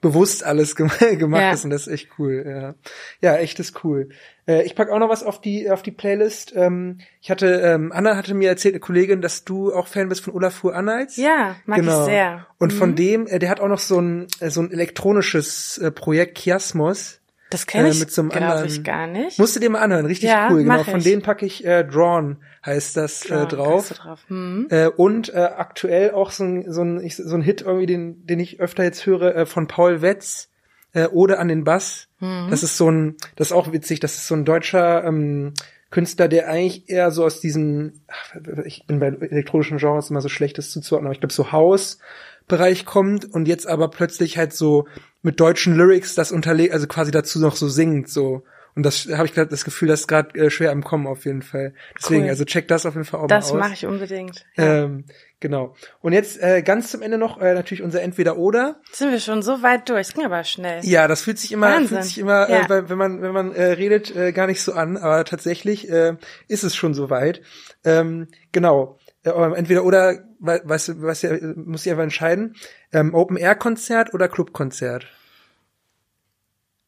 bewusst alles gemacht ja. ist und das ist echt cool. Ja, ja echt ist cool. Äh, ich pack auch noch was auf die auf die Playlist. Ähm, ich hatte ähm, Anna hatte mir erzählt, eine Kollegin, dass du auch Fan bist von Olafur Anhals. Ja, mag genau. ich sehr. Und mhm. von dem, äh, der hat auch noch so ein äh, so ein elektronisches äh, Projekt Chiasmos. Das kenne ich, äh, so glaube ich, gar nicht. Musst du dir mal anhören, richtig ja, cool. Genau, von denen packe ich äh, Drawn heißt das äh, drauf. drauf. Hm. Äh, und äh, aktuell auch so ein, so ein so ein Hit irgendwie, den den ich öfter jetzt höre äh, von Paul Wetz äh, oder an den Bass. Hm. Das ist so ein, das ist auch witzig. Das ist so ein deutscher ähm, Künstler, der eigentlich eher so aus diesem, ach, ich bin bei elektronischen Genres immer so schlechtes zuzuordnen, aber ich glaube so Haus Bereich kommt und jetzt aber plötzlich halt so mit deutschen Lyrics das unterlegt, also quasi dazu noch so singt, so. Und das habe ich gerade das Gefühl, das ist gerade äh, schwer im Kommen auf jeden Fall. Deswegen, cool. also check das auf jeden Fall auch das mal aus. Das mache ich unbedingt. Ja. Ähm, genau. Und jetzt äh, ganz zum Ende noch äh, natürlich unser Entweder-Oder. Sind wir schon so weit durch? ging aber schnell. Ja, das fühlt sich immer, Wahnsinn. fühlt sich immer, äh, ja. äh, wenn man wenn man äh, redet, äh, gar nicht so an. Aber tatsächlich äh, ist es schon so weit. Ähm, genau. Entweder oder, weißt du, was ja, muss ich einfach entscheiden, ähm, Open-Air-Konzert oder Club-Konzert?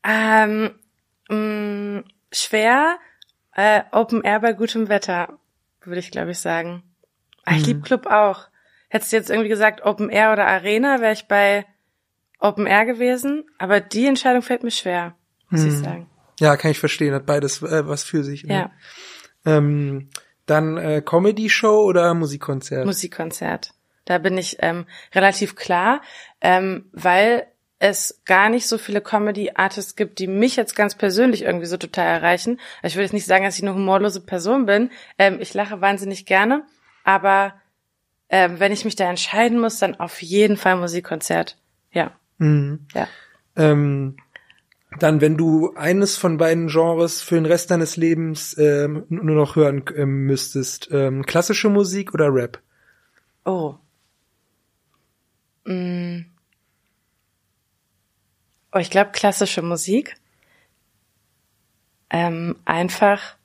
Ähm, mh, mm, schwer, äh, Open Air bei gutem Wetter, würde ich glaube ich sagen. Ah, ich mhm. liebe Club auch. Hättest du jetzt irgendwie gesagt Open Air oder Arena, wäre ich bei Open Air gewesen, aber die Entscheidung fällt mir schwer, muss mhm. ich sagen. Ja, kann ich verstehen, hat beides äh, was für sich. Ne? Ja. Ähm, dann äh, Comedy-Show oder Musikkonzert? Musikkonzert. Da bin ich ähm, relativ klar, ähm, weil es gar nicht so viele Comedy-Artists gibt, die mich jetzt ganz persönlich irgendwie so total erreichen. Also ich würde jetzt nicht sagen, dass ich eine humorlose Person bin. Ähm, ich lache wahnsinnig gerne, aber ähm, wenn ich mich da entscheiden muss, dann auf jeden Fall Musikkonzert. Ja. Mhm. Ja. Ähm, dann, wenn du eines von beiden Genres für den Rest deines Lebens ähm, nur noch hören ähm, müsstest, ähm, klassische Musik oder Rap? Oh. Mm. Oh, ich glaube klassische Musik. Ähm, einfach,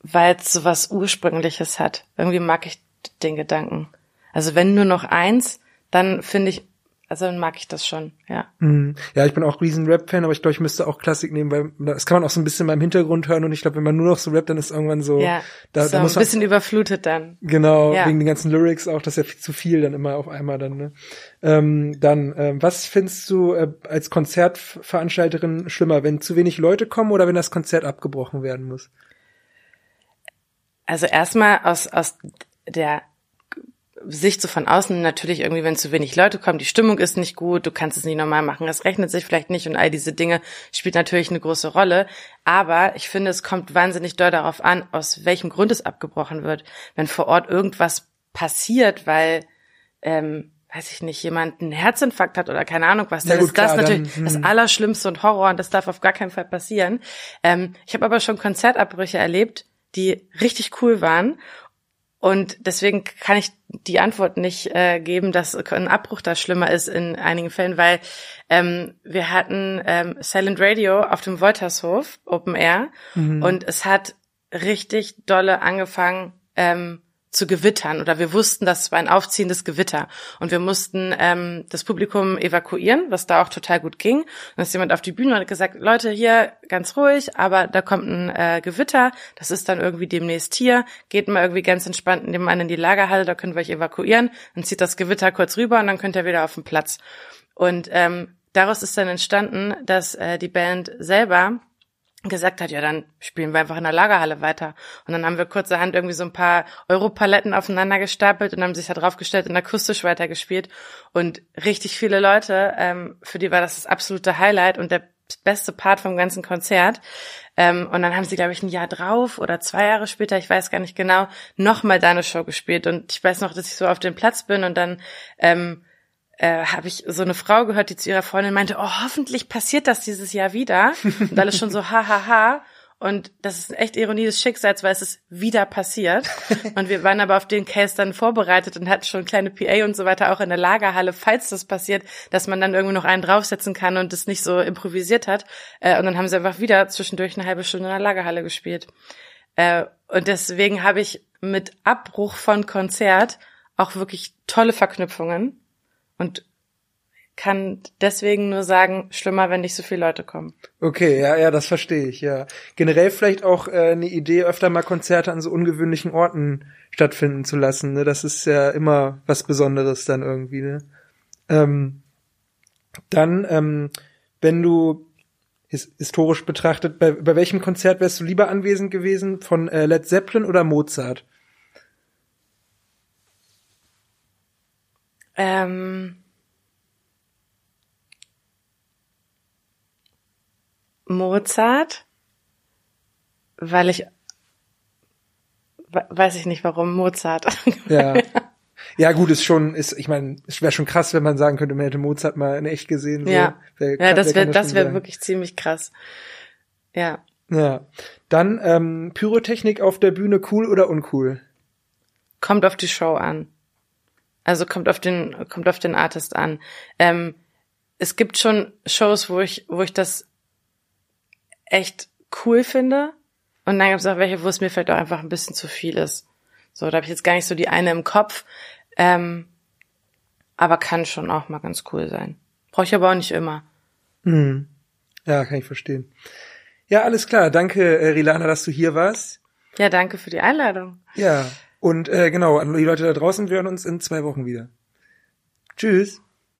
weil es so was Ursprüngliches hat. Irgendwie mag ich den Gedanken. Also wenn nur noch eins, dann finde ich also dann mag ich das schon, ja. Mm. Ja, ich bin auch riesen Rap-Fan, aber ich glaube, ich müsste auch Klassik nehmen, weil das kann man auch so ein bisschen beim Hintergrund hören und ich glaube, wenn man nur noch so rappt, dann ist irgendwann so. Ja, da, so da muss man, ein bisschen überflutet dann. Genau, ja. wegen den ganzen Lyrics auch, das ist ja viel zu viel dann immer auf einmal dann. Ne? Ähm, dann, ähm, was findest du äh, als Konzertveranstalterin schlimmer, wenn zu wenig Leute kommen oder wenn das Konzert abgebrochen werden muss? Also erstmal aus aus der Sicht so von außen natürlich irgendwie, wenn zu wenig Leute kommen, die Stimmung ist nicht gut, du kannst es nicht normal machen, es rechnet sich vielleicht nicht und all diese Dinge spielt natürlich eine große Rolle. Aber ich finde, es kommt wahnsinnig doll darauf an, aus welchem Grund es abgebrochen wird. Wenn vor Ort irgendwas passiert, weil, ähm, weiß ich nicht, jemand einen Herzinfarkt hat oder keine Ahnung was, dann gut, ist das klar, natürlich dann, das hm. Allerschlimmste und Horror und das darf auf gar keinen Fall passieren. Ähm, ich habe aber schon Konzertabbrüche erlebt, die richtig cool waren und deswegen kann ich die Antwort nicht äh, geben, dass ein Abbruch da schlimmer ist in einigen Fällen, weil ähm, wir hatten ähm, Silent Radio auf dem Woltershof, Open Air, mhm. und es hat richtig dolle angefangen, ähm, zu gewittern. Oder wir wussten, das war ein aufziehendes Gewitter. Und wir mussten ähm, das Publikum evakuieren, was da auch total gut ging. Und dann ist jemand auf die Bühne und hat gesagt, Leute, hier ganz ruhig, aber da kommt ein äh, Gewitter, das ist dann irgendwie demnächst hier, geht mal irgendwie ganz entspannt nebenan in die Lagerhalle, da können wir euch evakuieren, dann zieht das Gewitter kurz rüber und dann könnt ihr wieder auf den Platz. Und ähm, daraus ist dann entstanden, dass äh, die Band selber gesagt hat, ja, dann spielen wir einfach in der Lagerhalle weiter. Und dann haben wir kurzerhand irgendwie so ein paar Europaletten aufeinander gestapelt und haben sich da draufgestellt und akustisch weitergespielt. Und richtig viele Leute, ähm, für die war das das absolute Highlight und der beste Part vom ganzen Konzert. Ähm, und dann haben sie, glaube ich, ein Jahr drauf oder zwei Jahre später, ich weiß gar nicht genau, nochmal deine Show gespielt. Und ich weiß noch, dass ich so auf dem Platz bin und dann ähm, äh, habe ich so eine Frau gehört, die zu ihrer Freundin meinte, oh, hoffentlich passiert das dieses Jahr wieder. Und alles schon so, ha, ha, ha. Und das ist echt Ironie des Schicksals, weil es ist wieder passiert. Und wir waren aber auf den Case dann vorbereitet und hatten schon kleine PA und so weiter auch in der Lagerhalle, falls das passiert, dass man dann irgendwie noch einen draufsetzen kann und das nicht so improvisiert hat. Äh, und dann haben sie einfach wieder zwischendurch eine halbe Stunde in der Lagerhalle gespielt. Äh, und deswegen habe ich mit Abbruch von Konzert auch wirklich tolle Verknüpfungen und kann deswegen nur sagen, schlimmer, wenn nicht so viele Leute kommen. Okay, ja, ja, das verstehe ich, ja. Generell vielleicht auch äh, eine Idee, öfter mal Konzerte an so ungewöhnlichen Orten stattfinden zu lassen. Ne? Das ist ja immer was Besonderes dann irgendwie. Ne? Ähm, dann, ähm, wenn du his historisch betrachtet, bei, bei welchem Konzert wärst du lieber anwesend gewesen? Von äh, Led Zeppelin oder Mozart? Ähm, Mozart, weil ich weiß ich nicht warum Mozart. Ja. Ja, gut, ist schon, ist, ich meine, es wäre schon krass, wenn man sagen könnte, man hätte Mozart mal in echt gesehen. So. Ja, wär, ja das wäre das wäre wirklich ziemlich krass. Ja. Ja. Dann ähm, Pyrotechnik auf der Bühne cool oder uncool? Kommt auf die Show an. Also kommt auf den, kommt auf den Artist an. Ähm, es gibt schon Shows, wo ich, wo ich das echt cool finde. Und dann gibt es auch welche, wo es mir vielleicht auch einfach ein bisschen zu viel ist. So, da habe ich jetzt gar nicht so die eine im Kopf. Ähm, aber kann schon auch mal ganz cool sein. Brauche ich aber auch nicht immer. Mhm. Ja, kann ich verstehen. Ja, alles klar. Danke, äh, Rilana, dass du hier warst. Ja, danke für die Einladung. Ja, und äh, genau, an die Leute da draußen, wir hören uns in zwei Wochen wieder. Tschüss.